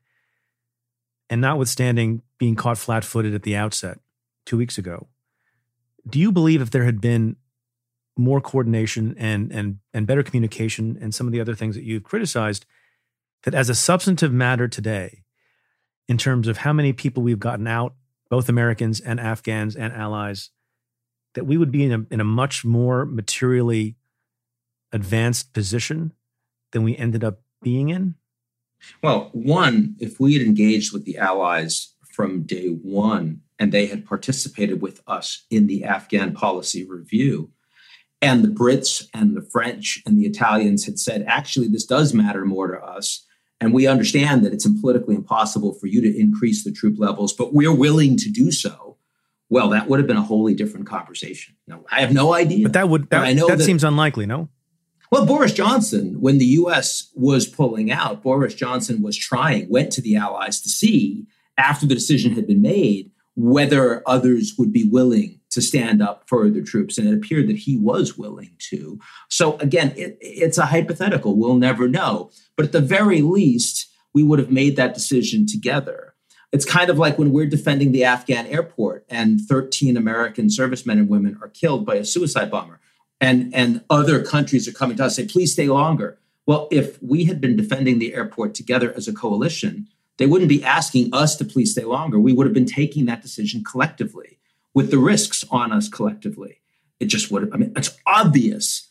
Speaker 1: and notwithstanding being caught flat-footed at the outset two weeks ago, do you believe if there had been more coordination and and and better communication and some of the other things that you've criticized that as a substantive matter today in terms of how many people we've gotten out both Americans and Afghans and allies that we would be in a, in a much more materially advanced position than we ended up being in?
Speaker 2: Well, one, if we had engaged with the Allies from day one and they had participated with us in the Afghan policy review, and the Brits and the French and the Italians had said, actually, this does matter more to us. And we understand that it's politically impossible for you to increase the troop levels, but we're willing to do so. Well, that would have been a wholly different conversation. Now, I have no idea.
Speaker 1: But that would that, I know that, that seems unlikely, no?
Speaker 2: Well, Boris Johnson, when the US was pulling out, Boris Johnson was trying, went to the Allies to see, after the decision had been made, whether others would be willing to stand up for the troops. And it appeared that he was willing to. So again, it, it's a hypothetical. We'll never know. But at the very least, we would have made that decision together. It's kind of like when we're defending the Afghan airport and 13 American servicemen and women are killed by a suicide bomber. And, and other countries are coming to us and say, please stay longer. Well, if we had been defending the airport together as a coalition, they wouldn't be asking us to please stay longer. We would have been taking that decision collectively with the risks on us collectively. It just would have, I mean, it's obvious.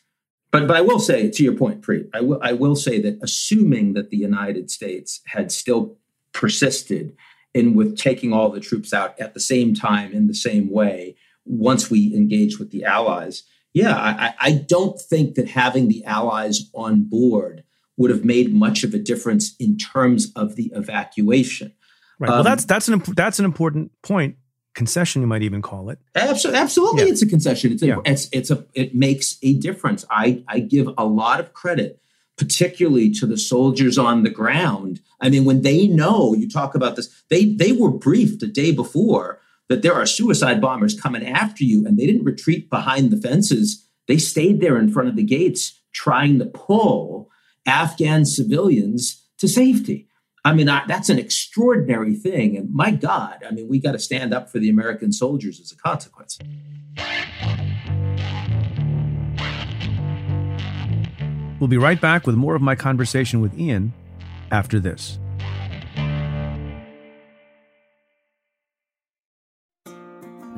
Speaker 2: But, but I will say, to your point, Preet, I will, I will say that assuming that the United States had still persisted in with taking all the troops out at the same time in the same way, once we engaged with the Allies, yeah, I, I don't think that having the Allies on board would have made much of a difference in terms of the evacuation.
Speaker 1: Right. Um, well, that's that's an that's an important point concession you might even call it
Speaker 2: absolutely, absolutely yeah. it's a concession it's a, yeah. it's it's a it makes a difference i i give a lot of credit particularly to the soldiers on the ground i mean when they know you talk about this they they were briefed the day before that there are suicide bombers coming after you and they didn't retreat behind the fences they stayed there in front of the gates trying to pull afghan civilians to safety I mean, I, that's an extraordinary thing. And my God, I mean, we got to stand up for the American soldiers as a consequence.
Speaker 1: We'll be right back with more of my conversation with Ian after this.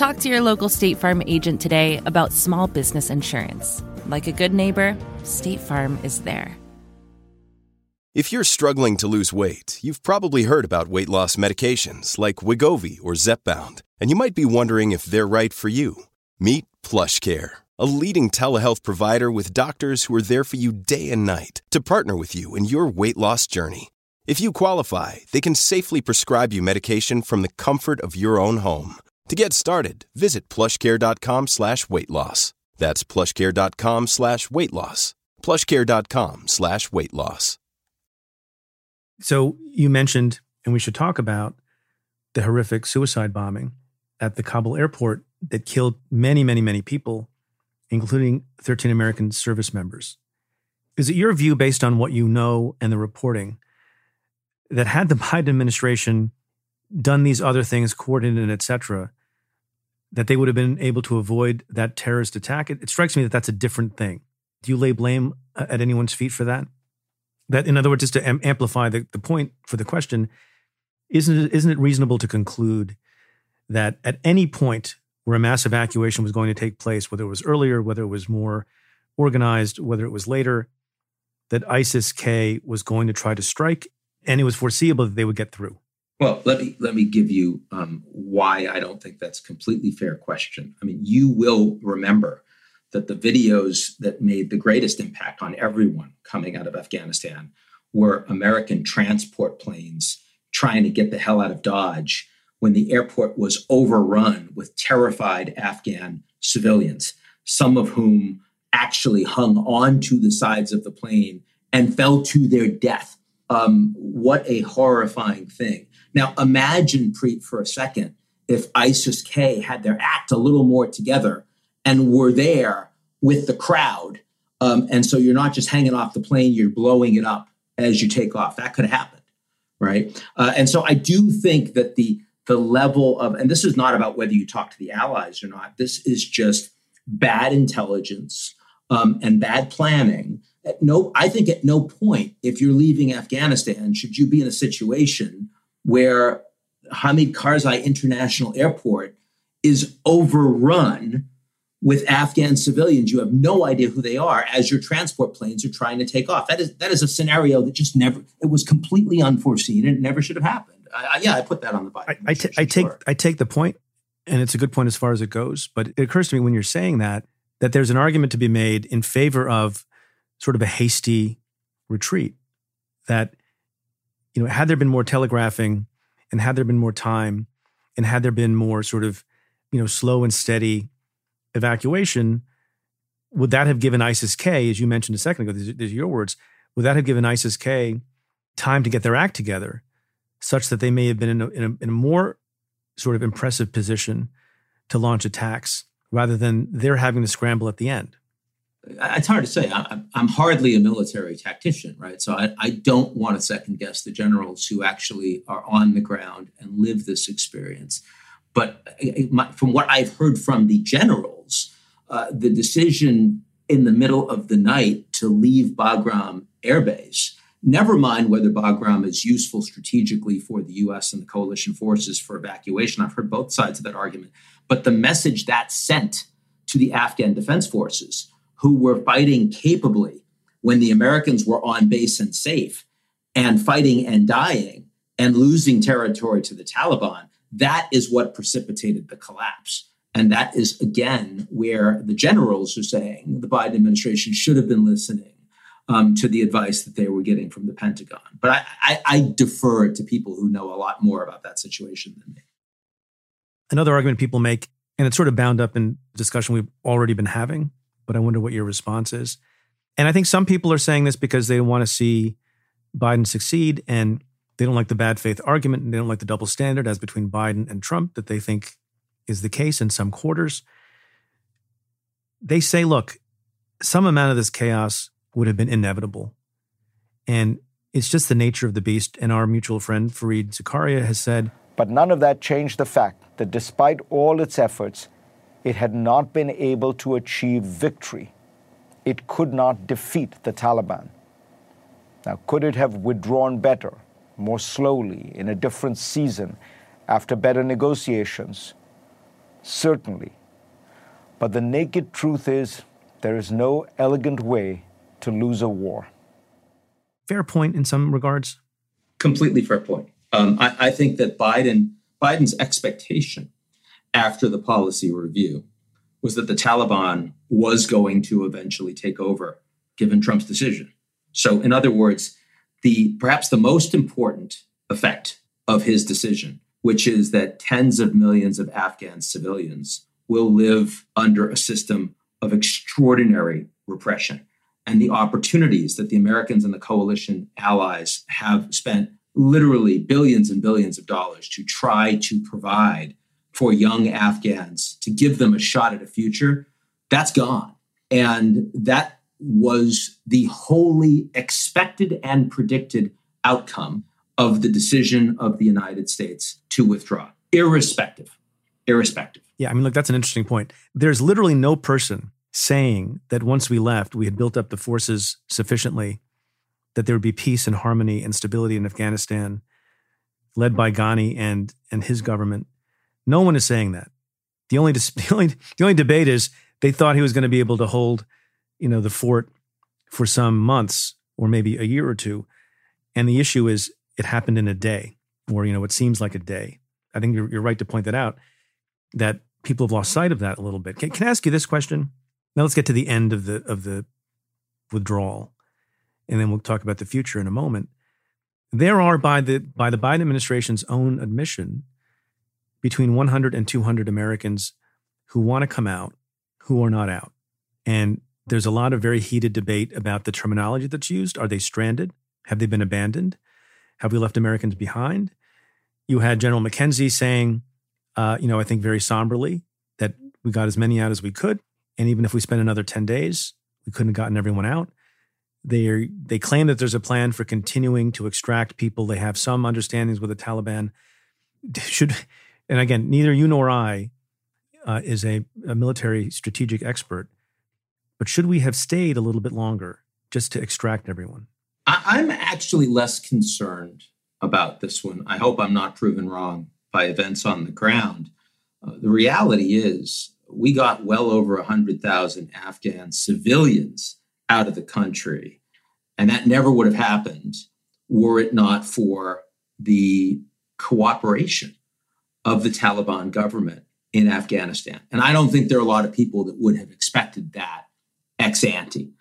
Speaker 4: Talk to your local State Farm agent today about small business insurance. Like a good neighbor, State Farm is there.
Speaker 6: If you're struggling to lose weight, you've probably heard about weight loss medications like Wegovy or Zepbound, and you might be wondering if they're right for you. Meet PlushCare, a leading telehealth provider with doctors who are there for you day and night to partner with you in your weight loss journey. If you qualify, they can safely prescribe you medication from the comfort of your own home. To get started, visit plushcare.com slash weight loss. That's plushcare.com slash weight loss. Plushcare.com slash weight loss.
Speaker 1: So you mentioned, and we should talk about the horrific suicide bombing at the Kabul airport that killed many, many, many people, including 13 American service members. Is it your view, based on what you know and the reporting, that had the Biden administration done these other things, coordinated, et cetera, that they would have been able to avoid that terrorist attack? It, it strikes me that that's a different thing. Do you lay blame uh, at anyone's feet for that? That, in other words, just to am- amplify the, the point for the question, isn't it, isn't it reasonable to conclude that at any point where a mass evacuation was going to take place, whether it was earlier, whether it was more organized, whether it was later, that ISIS K was going to try to strike, and it was foreseeable that they would get through?
Speaker 2: Well, let me let me give you um, why I don't think that's completely fair question. I mean, you will remember that the videos that made the greatest impact on everyone coming out of Afghanistan were American transport planes trying to get the hell out of Dodge when the airport was overrun with terrified Afghan civilians, some of whom actually hung onto the sides of the plane and fell to their death. Um, what a horrifying thing. Now, imagine, Preet, for a second, if ISIS K had their act a little more together and were there with the crowd Um, and so you're not just hanging off the plane, you're blowing it up as you take off. That could happen, right? Uh, and so I do think that the the level of, and this is not about whether you talk to the allies or not. This is just bad intelligence um, and bad planning. At no, I think at no point, if you're leaving Afghanistan, should you be in a situation where Hamid Karzai International Airport is overrun with Afghan civilians. You have no idea who they are as your transport planes are trying to take off. That is that is a scenario that just never it was completely unforeseen and it never should have happened. I, I, yeah, I put that on the Biden.
Speaker 1: I, I, t- I take. I take the point, and it's a good point as far as it goes. But it occurs to me when you're saying that that there's an argument to be made in favor of sort of a hasty retreat. That you know, had there been more telegraphing, and had there been more time, and had there been more sort of you know slow and steady evacuation, would that have given ISIS K, as you mentioned a second ago, these, these are your words, would that have given ISIS K time to get their act together such that they may have been in a, in a, in a more sort of impressive position to launch attacks rather than they're having to scramble at the end?
Speaker 2: It's hard to say. I'm hardly a military tactician, right? So I, I don't want to second guess the generals who actually are on the ground and live this experience. But from what I've heard from the generals, uh, the decision in the middle of the night to leave Bagram Air Base, never mind whether Bagram is useful strategically for the US and the coalition forces for evacuation. I've heard both sides of that argument. But the message that sent to the Afghan defense forces, who were fighting capably when the Americans were on base and safe, and fighting and dying and losing territory to the Taliban, that is what precipitated the collapse. And that is, again, where the generals are saying the Biden administration should have been listening um, to the advice that they were getting from the Pentagon. But I, I, I defer to people who know a lot more about that situation than me.
Speaker 1: Another argument people make, and it's sort of bound up in the discussion we've already been having, but I wonder what your response is. And I think some people are saying this because they want to see Biden succeed. And they don't like the bad faith argument and they don't like the double standard as between Biden and Trump that they think is the case in some quarters. They say, look, some amount of this chaos would have been inevitable. And it's just the nature of the beast. And our mutual friend, Fareed Zakaria, has said.
Speaker 7: But none of that changed the fact that despite all its efforts, it had not been able to achieve victory. It could not defeat the Taliban. Now, could it have withdrawn better? more slowly, in a different season, after better negotiations? Certainly. But the naked truth is there is no elegant way to lose a war.
Speaker 1: Fair point in some regards.
Speaker 2: Completely fair point. Um, I, I think that Biden Biden's expectation after the policy review was that the Taliban was going to eventually take over, given Trump's decision. So, in other words, the perhaps the most important effect of his decision, which is that tens of millions of Afghan civilians will live under a system of extraordinary repression. And the opportunities that the Americans and the coalition allies have spent literally billions and billions of dollars to try to provide for young Afghans to give them a shot at a future, that's gone. And that was the wholly expected and predicted outcome of the decision of the United States to withdraw, irrespective. Irrespective.
Speaker 1: Yeah, I mean, look, that's an interesting point. There's literally no person saying that once we left, we had built up the forces sufficiently that there would be peace and harmony and stability in Afghanistan, led by Ghani and and his government. No one is saying that. The only the only the only debate is they thought he was going to be able to hold you know, the fort for some months or maybe a year or two. And the issue is it happened in a day or, you know, it seems like a day. I think you're, you're right to point that out, that people have lost sight of that a little bit. Can, can I ask you this question? Now let's get to the end of the, of the withdrawal and then we'll talk about the future in a moment. There are, by the, by the Biden administration's own admission, between 100 and 200 Americans who want to come out who are not out. And there's a lot of very heated debate about the terminology that's used. Are they stranded? Have they been abandoned? Have we left Americans behind? You had General McKenzie saying, uh, you know, I think very somberly that we got as many out as we could. And even if we spent another 10 days, we couldn't have gotten everyone out. They they claim that there's a plan for continuing to extract people. They have some understandings with the Taliban. Should and again, neither you nor I uh, is a, a military strategic expert, but should we have stayed a little bit longer just to extract everyone?
Speaker 2: I'm actually less concerned about this one. I hope I'm not proven wrong by events on the ground. Uh, the reality is, we got well over 100,000 Afghan civilians out of the country. And that never would have happened were it not for the cooperation of the Taliban government in Afghanistan. And I don't think there are a lot of people that would have expected that ex ante.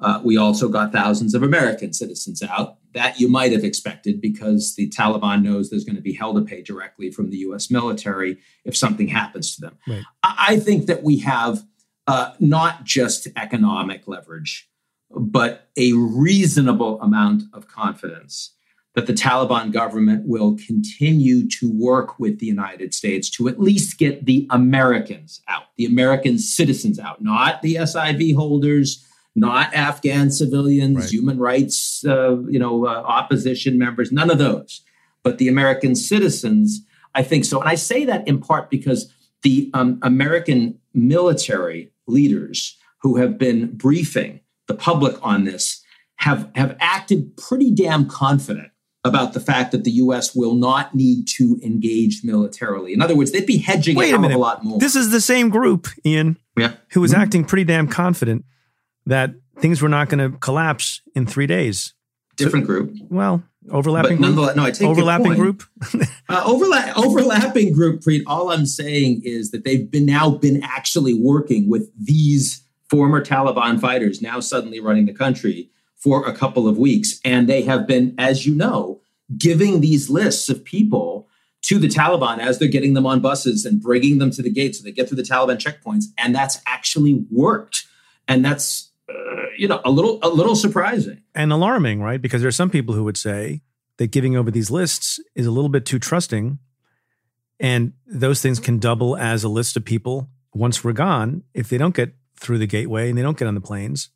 Speaker 2: Uh, we also got thousands of American citizens out. That you might have expected because the Taliban knows there's going to be hell to pay directly from the US military if something happens to them. Right. I think that we have uh, not just economic leverage, but a reasonable amount of confidence that the Taliban government will continue to work with the United States to at least get the Americans out, the American citizens out, not the SIV holders, not Afghan civilians, right. human rights, uh, you know, uh, opposition members, none of those, but the American citizens. I think so, and I say that in part because the um, American military leaders who have been briefing the public on this have have acted pretty damn confident about the fact that the U.S. will not need to engage militarily. In other words, they'd be hedging Wait a, a, a lot more.
Speaker 1: This is the same group, Ian,
Speaker 2: yeah.
Speaker 1: who was mm-hmm. acting pretty damn confident that things were not going to collapse in three days.
Speaker 2: Different so, group.
Speaker 1: Well, overlapping.
Speaker 2: But nonetheless, no, I take
Speaker 1: overlapping group.
Speaker 2: uh, overlap, overlapping group. Preet. All I'm saying is that they've been now been actually working with these former Taliban fighters, now suddenly running the country for a couple of weeks, and they have been, as you know, giving these lists of people to the Taliban as they're getting them on buses and bringing them to the gate so they get through the Taliban checkpoints, and that's actually worked, and that's uh, you know a little a little surprising.
Speaker 1: And alarming, right? Because there are some people who would say that giving over these lists is a little bit too trusting, and those things can double as a list of people once we're gone if they don't get through the gateway and they don't get on the planes.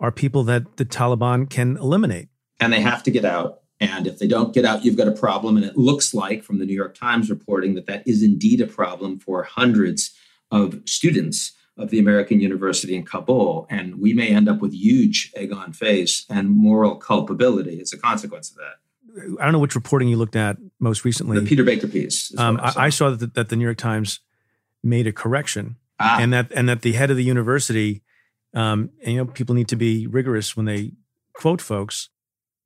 Speaker 1: Are people that the Taliban can eliminate,
Speaker 2: and they have to get out. And if they don't get out, you've got a problem. And it looks like from the New York Times reporting that that is indeed a problem for hundreds of students of the American University in Kabul. And we may end up with huge egg on face and moral culpability as a consequence of that.
Speaker 1: I don't know which reporting you looked at most recently.
Speaker 2: The Peter Baker piece.
Speaker 1: Um, I, saw. I, saw that, that the New York Times made a correction, ah. and that and that the head of the university, um, and you know, people need to be rigorous when they quote folks,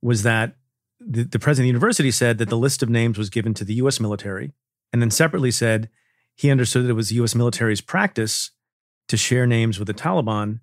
Speaker 1: was that the, the president of the university said that the list of names was given to the U.S. military, and then separately said he understood that it was the U.S. military's practice to share names with the Taliban.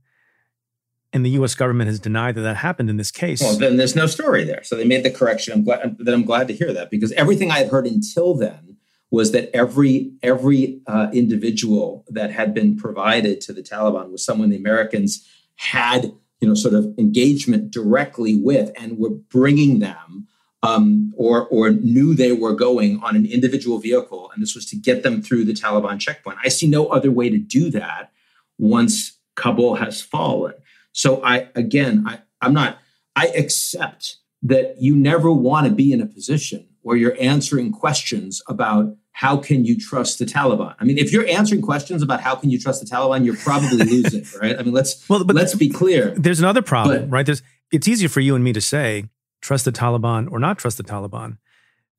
Speaker 1: And the U.S. government has denied that that happened in this case.
Speaker 2: Well, then there's no story there. So they made the correction. I'm glad that I'm glad to hear that because everything I had heard until then was that every every uh, individual that had been provided to the Taliban was someone the Americans had you know sort of engagement directly with and were bringing them um, or or knew they were going on an individual vehicle and this was to get them through the Taliban checkpoint. I see no other way to do that once Kabul has fallen. So I again, I, I'm not. I accept that you never want to be in a position where you're answering questions about how can you trust the Taliban? I mean, if you're answering questions about how can you trust the Taliban, you're probably losing, right? I mean, let's well, but let's be clear.
Speaker 1: There's another problem, but, right? There's it's easier for you and me to say trust the Taliban or not trust the Taliban.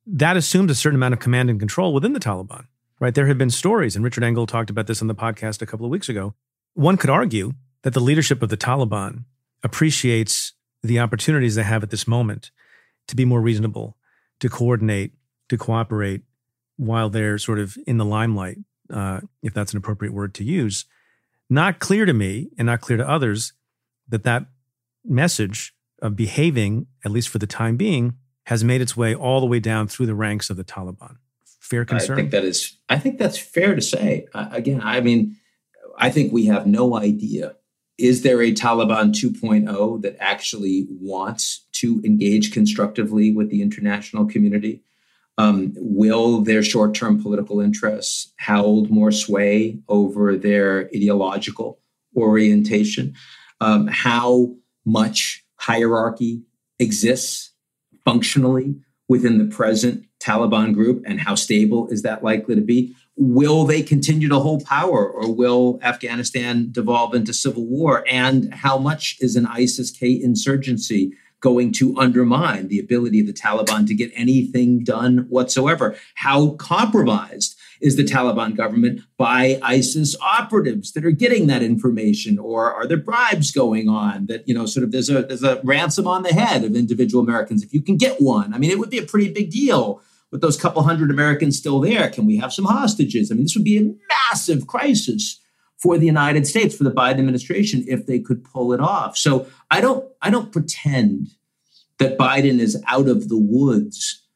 Speaker 1: That assumes a certain amount of command and control within the Taliban, right? There have been stories, and Richard Engel talked about this on the podcast a couple of weeks ago, one could argue that the leadership of the Taliban appreciates the opportunities they have at this moment to be more reasonable, to coordinate, to cooperate while they're sort of in the limelight, uh, if that's an appropriate word to use. Not clear to me and not clear to others that that message of behaving, at least for the time being, has made its way all the way down through the ranks of the Taliban. Fair concern.
Speaker 2: I think that is. I think that's fair to say. Uh, again, I mean, I think we have no idea. Is there a Taliban 2.0 that actually wants to engage constructively with the international community? Um, will their short term political interests hold more sway over their ideological orientation? um, how much hierarchy exists functionally within the present Taliban group and how stable is that likely to be? Will they continue to hold power or will Afghanistan devolve into civil war? And how much is an ISIS K insurgency going to undermine the ability of the Taliban to get anything done whatsoever? How compromised is the Taliban government by ISIS operatives that are getting that information, or are there bribes going on that you know sort of there's a there's a ransom on the head of individual Americans if you can get one? I mean, it would be a pretty big deal with those couple hundred Americans still there. Can we have some hostages? I mean, this would be a massive crisis for the United States, for the Biden administration, if they could pull it off. So I don't I don't pretend that Biden is out of the woods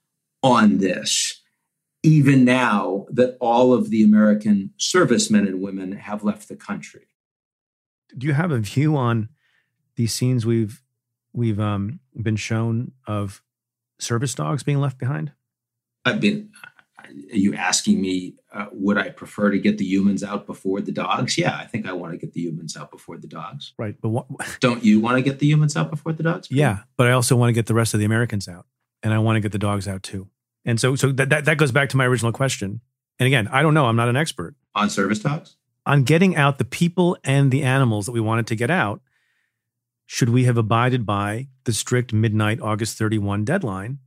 Speaker 2: on this even now that all of the American servicemen and women have left the country.
Speaker 1: Do you have a view on these scenes we've we've um, been shown of service dogs being left behind?
Speaker 2: I've been. Are you asking me? Uh, would I prefer to get the humans out before the dogs? Yeah, I think I want to get the humans out before the dogs.
Speaker 1: Right, but what?
Speaker 2: Don't you want to get the humans out before the dogs?
Speaker 1: Yeah, but I also want to get the rest of the Americans out, and I want to get the dogs out too. And so, so that, that, that goes back to my original question. And again, I don't know. I'm not an expert
Speaker 2: on service dogs.
Speaker 1: On getting out the people and the animals that we wanted to get out, should we have abided by the strict midnight August 31 deadline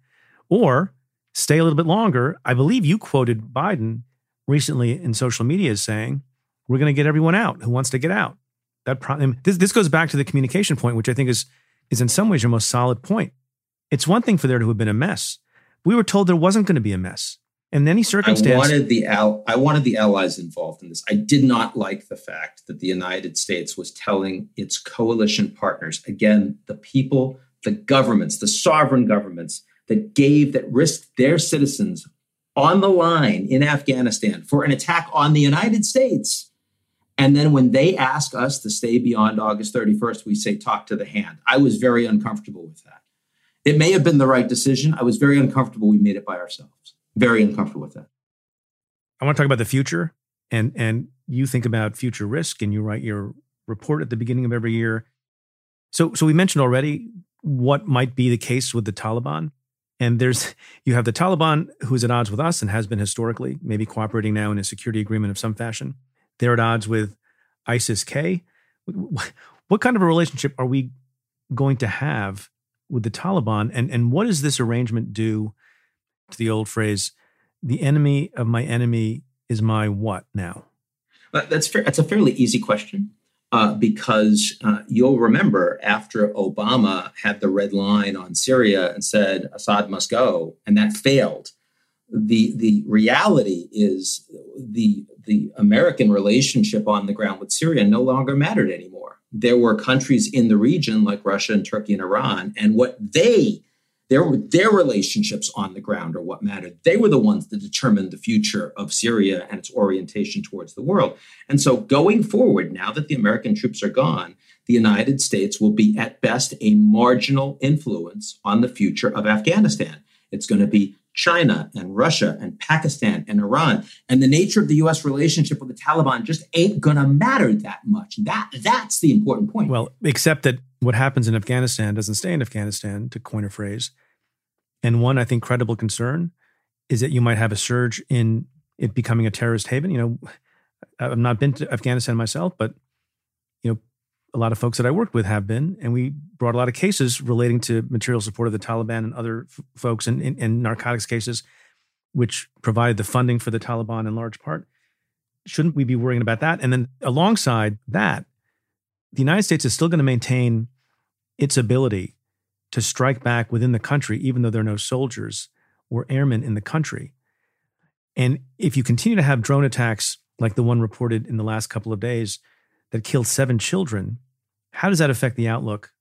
Speaker 1: or stay a little bit longer? I believe you quoted Biden recently in social media as saying, we're going to get everyone out who wants to get out. That pro- this, this goes back to the communication point, which I think is, is in some ways your most solid point. It's one thing for there to have been a mess we were told there wasn't going to be a mess. In any circumstance,
Speaker 2: I wanted the al- I wanted the allies involved in this. I did not like the fact that the United States was telling its coalition partners, again, the people, the governments, the sovereign governments that gave that risked their citizens on the line in Afghanistan for an attack on the United States. And then when they ask us to stay beyond August 31st, we say talk to the hand. I was very uncomfortable with that. It may have been the right decision. I was very uncomfortable we made it by ourselves. Very uncomfortable with that.
Speaker 1: I want to talk about the future and and you think about future risk and you write your report at the beginning of every year. So so we mentioned already what might be the case with the Taliban. And there's you have the Taliban who is at odds with us and has been historically, maybe cooperating now in a security agreement of some fashion. They're at odds with ISIS K. What kind of a relationship are we going to have with the Taliban. And, and what does this arrangement do to the old phrase, the enemy of my enemy is my what now?
Speaker 2: that's fair. That's a fairly easy question uh, because uh, you'll remember after Obama had the red line on Syria and said Assad must go, and that failed. The the reality is the the American relationship on the ground with Syria no longer mattered anymore there were countries in the region like Russia and Turkey and Iran, and what they their their relationships on the ground are what mattered. They were the ones that determined the future of Syria and its orientation towards the world. And so, going forward, now that the American troops are gone, the United States will be at best a marginal influence on the future of Afghanistan. It's going to be China and Russia and Pakistan and Iran. And the nature of the US relationship with the Taliban just ain't gonna matter that much. That that's the important point.
Speaker 1: Well, except that what happens in Afghanistan doesn't stay in Afghanistan, to coin a phrase. And one, I think, credible concern is that you might have a surge in it becoming a terrorist haven. You know, I've not been to Afghanistan myself, but you know, a lot of folks that I worked with have been, and we brought a lot of cases relating to material support of the Taliban and other f- folks in, in, in, narcotics cases, which provided the funding for the Taliban in large part. Shouldn't we be worrying about that? And then alongside that, the United States is still going to maintain its ability to strike back within the country, even though there are no soldiers or airmen in the country. And if you continue to have drone attacks like the one reported in the last couple of days that killed seven children how does that affect the outlook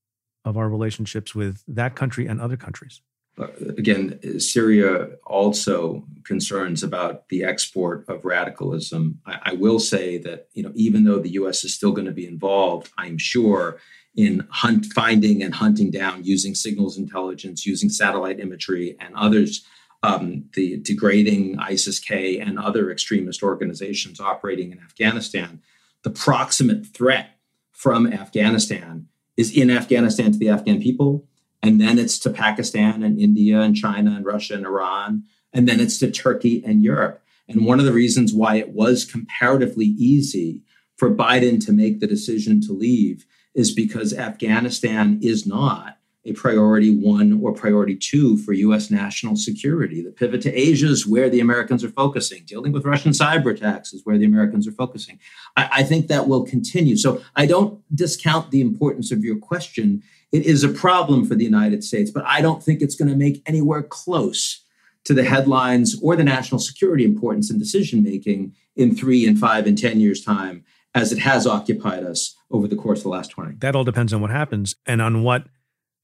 Speaker 1: of our relationships with that country and other countries?
Speaker 2: Uh, again, Syria also concerns about the export of radicalism. I, I, will say that you know even though the U.S. is still going to be involved, I'm sure in hunt finding and hunting down using signals intelligence, using satellite imagery, and others. Um, the degrading ISIS K and other extremist organizations operating in Afghanistan, the proximate threat from Afghanistan is in Afghanistan to the Afghan people, and then it's to Pakistan and India and China and Russia and Iran, and then it's to Turkey and Europe. And one of the reasons why it was comparatively easy for Biden to make the decision to leave is because Afghanistan is not a priority one or priority two for US national security. The pivot to Asia is where the Americans are focusing. Dealing with Russian cyber attacks is where the Americans are focusing. I, I, think that will continue. So I don't discount the importance of your question. It is a problem for the United States, but I don't think it's going to make anywhere close to the headlines or the national security importance in decision making in three and five and 10 years' time as it has occupied us over the course of the last 20.
Speaker 1: That all depends on what happens and on what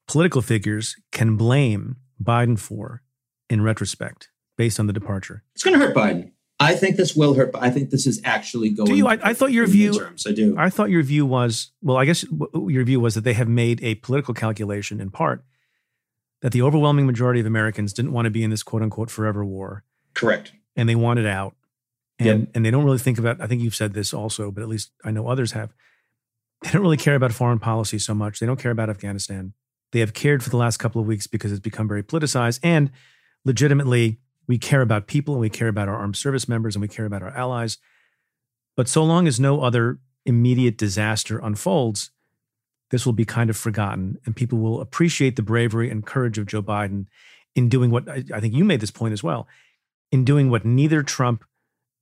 Speaker 1: political figures can blame Biden for in retrospect based on the departure.
Speaker 2: It's going to hurt Biden. I think this will hurt. But I think this is actually going.
Speaker 1: Do you? I, I thought your view.
Speaker 2: Midterms. I do.
Speaker 1: I thought your view was well. I guess your view was that they have made a political calculation in part that the overwhelming majority of Americans didn't want to be in this quote unquote forever war.
Speaker 2: Correct.
Speaker 1: And they wanted out. And
Speaker 2: Yep.
Speaker 1: and they don't really think about. I think you've said this also, but at least I know others have. They don't really care about foreign policy so much. They don't care about Afghanistan. They have cared for the last couple of weeks because it's become very politicized. And legitimately, we care about people and we care about our armed service members and we care about our allies. But so long as no other immediate disaster unfolds, this will be kind of forgotten. And people will appreciate the bravery and courage of Joe Biden in doing what I, think you made this point as well in doing what neither Trump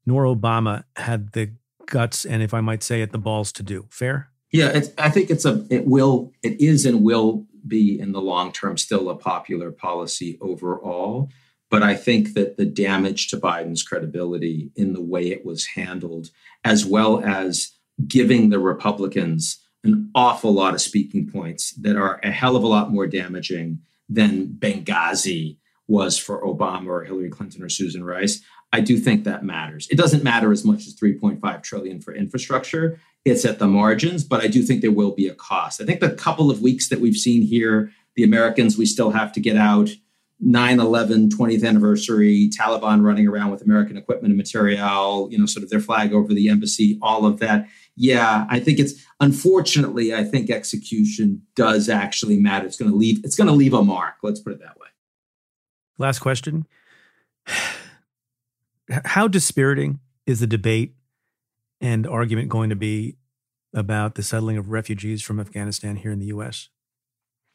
Speaker 1: nor Obama had the guts and, if I might say it, the balls to do. Fair?
Speaker 2: Yeah, I think it's a. It will. It is and will be in the long term still a popular policy overall. But I think that the damage to Biden's credibility in the way it was handled, as well as giving the Republicans an awful lot of speaking points that are a hell of a lot more damaging than Benghazi was for Obama or Hillary Clinton or Susan Rice. I do think that matters. It doesn't matter as much as 3.5 trillion for infrastructure. It's at the margins, but I do think there will be a cost. I think the couple of weeks that we've seen here, the Americans, we still have to get out. 9 11, 20th anniversary, Taliban running around with American equipment and material, you know, sort of their flag over the embassy, all of that. Yeah, I think it's unfortunately, I think execution does actually matter. It's going to leave, it's going to leave a mark. Let's put it that way.
Speaker 1: Last question. How dispiriting is the debate and argument going to be about the settling of refugees from Afghanistan here in the U.S.?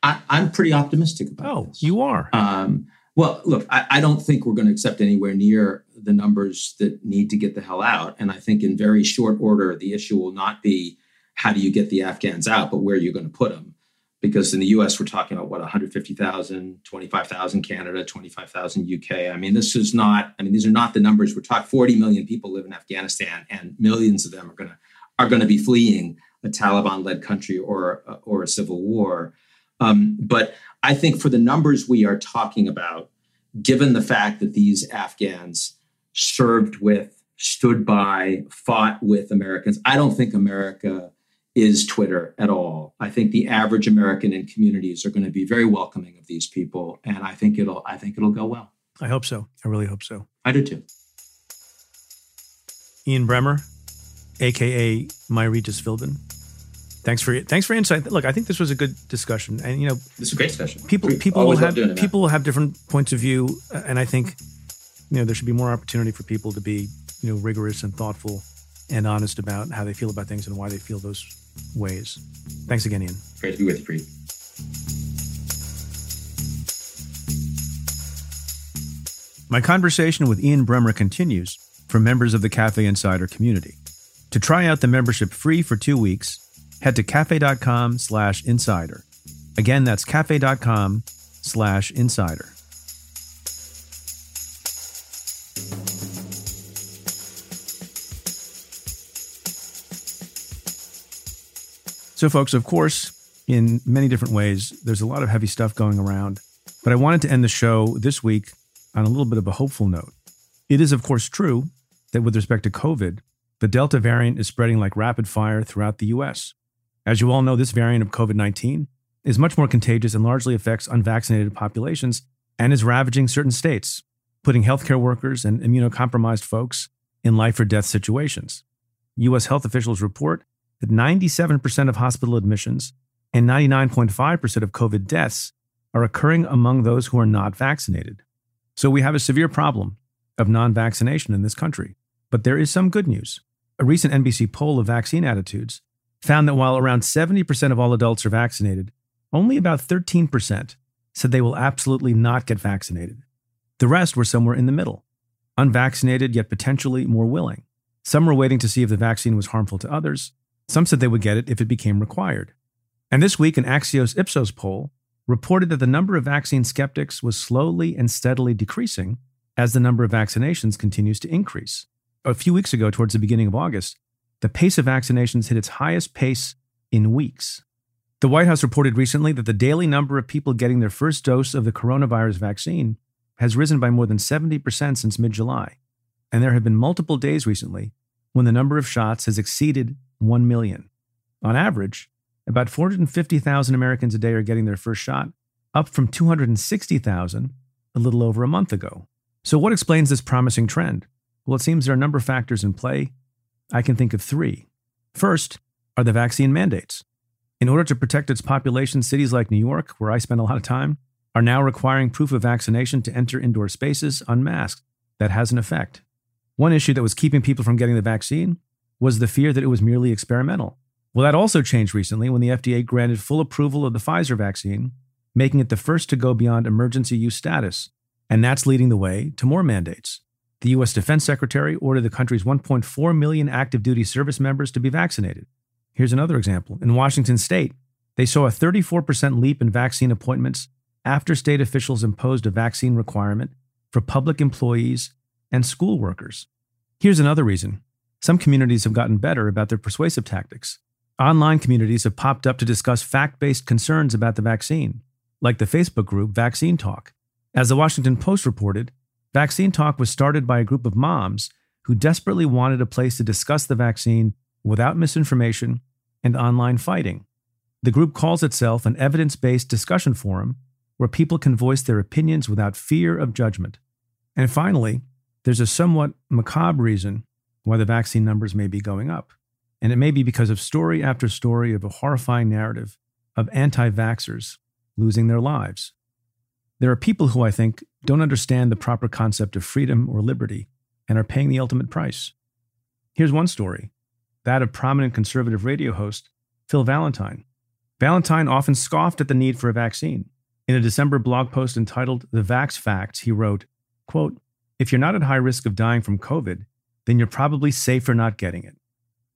Speaker 2: I, I'm pretty optimistic about
Speaker 1: Oh,
Speaker 2: this.
Speaker 1: you are.
Speaker 2: Um, well, look, I, I don't think we're going to accept anywhere near the numbers that need to get the hell out. And I think in very short order, the issue will not be how do you get the Afghans out, but where are you going to put them? Because in the US, we're talking about what, 150,000, 25,000 Canada, 25,000 UK. I mean, this is not, I mean, these are not the numbers. We're talking 40 million people live in Afghanistan and millions of them are going to, are going to be fleeing a Taliban led country or, or a civil war. Um, but I think for the numbers we are talking about, given the fact that these Afghans served with, stood by, fought with Americans, I don't think America is Twitter at all. I think the average American in communities are going to be very welcoming of these people, and I think it'll I think it'll go well.
Speaker 1: I hope so. I really hope so.
Speaker 2: I do too.
Speaker 1: Ian Bremmer, aka My Regis Philbin. Thanks for thanks for insight. Look, I think this was a good discussion, and you know,
Speaker 2: This is a great discussion.
Speaker 1: people people will
Speaker 2: Always love
Speaker 1: have
Speaker 2: doing it, man.
Speaker 1: people will have different points of view, uh, and I think you know there should be more opportunity for people to be you know rigorous and thoughtful and honest about how they feel about things and why they feel those ways. Thanks again, Ian.
Speaker 2: Great to be with you, Preet.
Speaker 1: My conversation with Ian Bremmer continues for members of the Cafe Insider community. To try out the membership free for two weeks, head to cafe.com slash insider. Again, that's cafe.com slash insider. So, folks, of course, in many different ways, there's a lot of heavy stuff going around. But I wanted to end the show this week on a little bit of a hopeful note. It is, of course, true that with respect to COVID, the Delta variant is spreading like rapid fire throughout the US. As you all know, this variant of COVID 19 is much more contagious and largely affects unvaccinated populations and is ravaging certain states, putting healthcare workers and immunocompromised folks in life or death situations. U.S. health officials report that 97% of hospital admissions and 99.5% of COVID deaths are occurring among those who are not vaccinated. So we have a severe problem of non vaccination in this country. But there is some good news. A recent NBC poll of vaccine attitudes found that while around 70% of all adults are vaccinated, only about 13% said they will absolutely not get vaccinated. The rest were somewhere in the middle, unvaccinated yet potentially more willing. Some were waiting to see if the vaccine was harmful to others. Some said they would get it if it became required. And this week, an Axios Ipsos poll reported that the number of vaccine skeptics was slowly and steadily decreasing as the number of vaccinations continues to increase. A few weeks ago, towards the beginning of August, the pace of vaccinations hit its highest pace in weeks. The White House reported recently that the daily number of people getting their first dose of the coronavirus vaccine has risen by more than 70% since mid July. And there have been multiple days recently when the number of shots has exceeded 1 million. On average, about 450,000 Americans a day are getting their first shot, up from 260,000 a little over a month ago. So, what explains this promising trend? Well, it seems there are a number of factors in play. I can think of three. First are the vaccine mandates. In order to protect its population, cities like New York, where I spend a lot of time, are now requiring proof of vaccination to enter indoor spaces unmasked. That has an effect. One issue that was keeping people from getting the vaccine was the fear that it was merely experimental. Well, that also changed recently when the FDA granted full approval of the Pfizer vaccine, making it the first to go beyond emergency use status. And that's leading the way to more mandates. The U.S. Defense Secretary ordered the country's 1.4 million active duty service members to be vaccinated. Here's another example. In Washington state, they saw a 34% leap in vaccine appointments after state officials imposed a vaccine requirement for public employees and school workers. Here's another reason some communities have gotten better about their persuasive tactics. Online communities have popped up to discuss fact based concerns about the vaccine, like the Facebook group Vaccine Talk. As the Washington Post reported, Vaccine Talk was started by a group of moms who desperately wanted a place to discuss the vaccine without misinformation and online fighting. The group calls itself an evidence based discussion forum where people can voice their opinions without fear of judgment. And finally, there's a somewhat macabre reason why the vaccine numbers may be going up. And it may be because of story after story of a horrifying narrative of anti vaxxers losing their lives. There are people who I think don't understand the proper concept of freedom or liberty and are paying the ultimate price. Here's one story that of prominent conservative radio host Phil Valentine. Valentine often scoffed at the need for a vaccine. In a December blog post entitled The Vax Facts, he wrote, quote, If you're not at high risk of dying from COVID, then you're probably safe safer not getting it.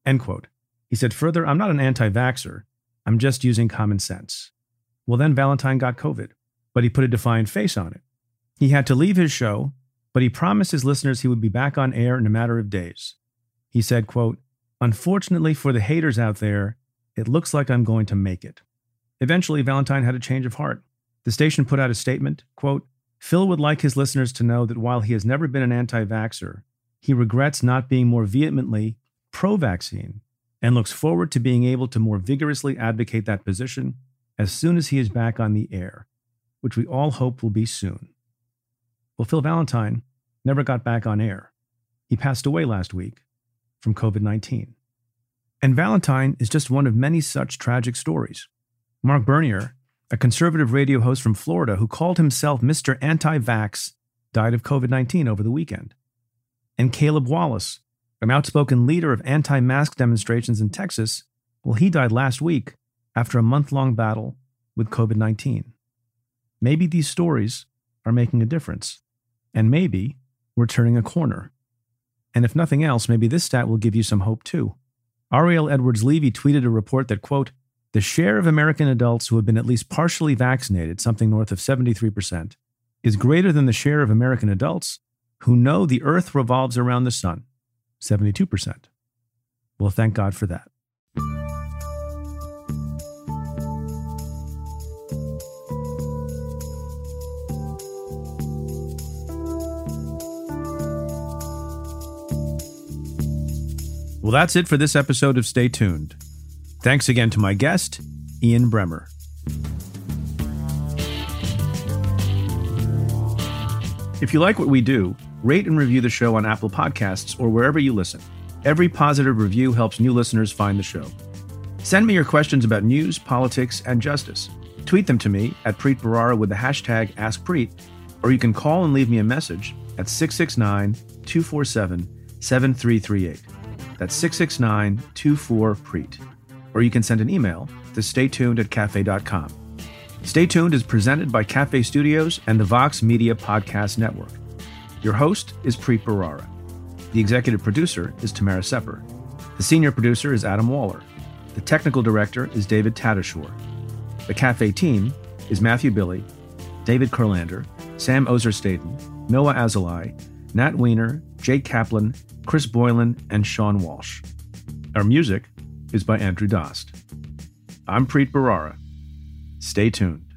Speaker 1: End quote. He said further, I'm not an anti vaxxer. I'm just using common sense. Well, then Valentine got COVID, but he put a defiant face on it. He had to leave his show, but he promised his listeners he would be back on air in a matter of days. He said, quote, Unfortunately for the haters out there, it looks like I'm going to make it. Eventually, Valentine had a change of heart. The station put out a statement, quote, Phil would like his listeners to know that while he has never been an anti vaxxer, he regrets not being more vehemently pro vaccine and looks forward to being able to more vigorously advocate that position as soon as he is back on the air, which we all hope will be soon. Well, Phil Valentine never got back on air. He passed away last week from COVID 19. And Valentine is just one of many such tragic stories. Mark Bernier, a conservative radio host from Florida who called himself Mr. Anti Vax, died of COVID 19 over the weekend. And Caleb Wallace, an outspoken leader of anti mask demonstrations in Texas, well, he died last week after a month long battle with COVID 19. Maybe these stories are making a difference, and maybe we're turning a corner. And if nothing else, maybe this stat will give you some hope too. Ariel Edwards Levy tweeted a report that, quote, the share of American adults who have been at least partially vaccinated, something north of 73%, is greater than the share of American adults who know the earth revolves around the sun, 72%. Well, thank God for that. Well, that's it for this episode of Stay Tuned. Thanks again to my guest, Ian Bremmer. If you like what we do, rate and review the show on Apple Podcasts or wherever you listen. Every positive review helps new listeners find the show. Send me your questions about news, politics, and justice. Tweet them to me at Preet Bharara with the hashtag AskPreet, or you can call and leave me a message at 669 247 7338. That's 669 24 Preet. Or you can send an email to staytuned at cafe.com. Stay Tuned is presented by Cafe Studios and the Vox Media Podcast Network. Your host is Preet Bharara. The executive producer is Tamara Sepper. The senior producer is Adam Waller. The technical director is David Tatasciore. The Cafe team is Matthew Billy, David Kurlander, Sam Ozer-Staton, Noa Azulai, Nat Weiner, Jake Kaplan, Chris Boylan, and Sean Walsh. Our music is by Andrew Dost. I'm Preet Bharara. Stay tuned.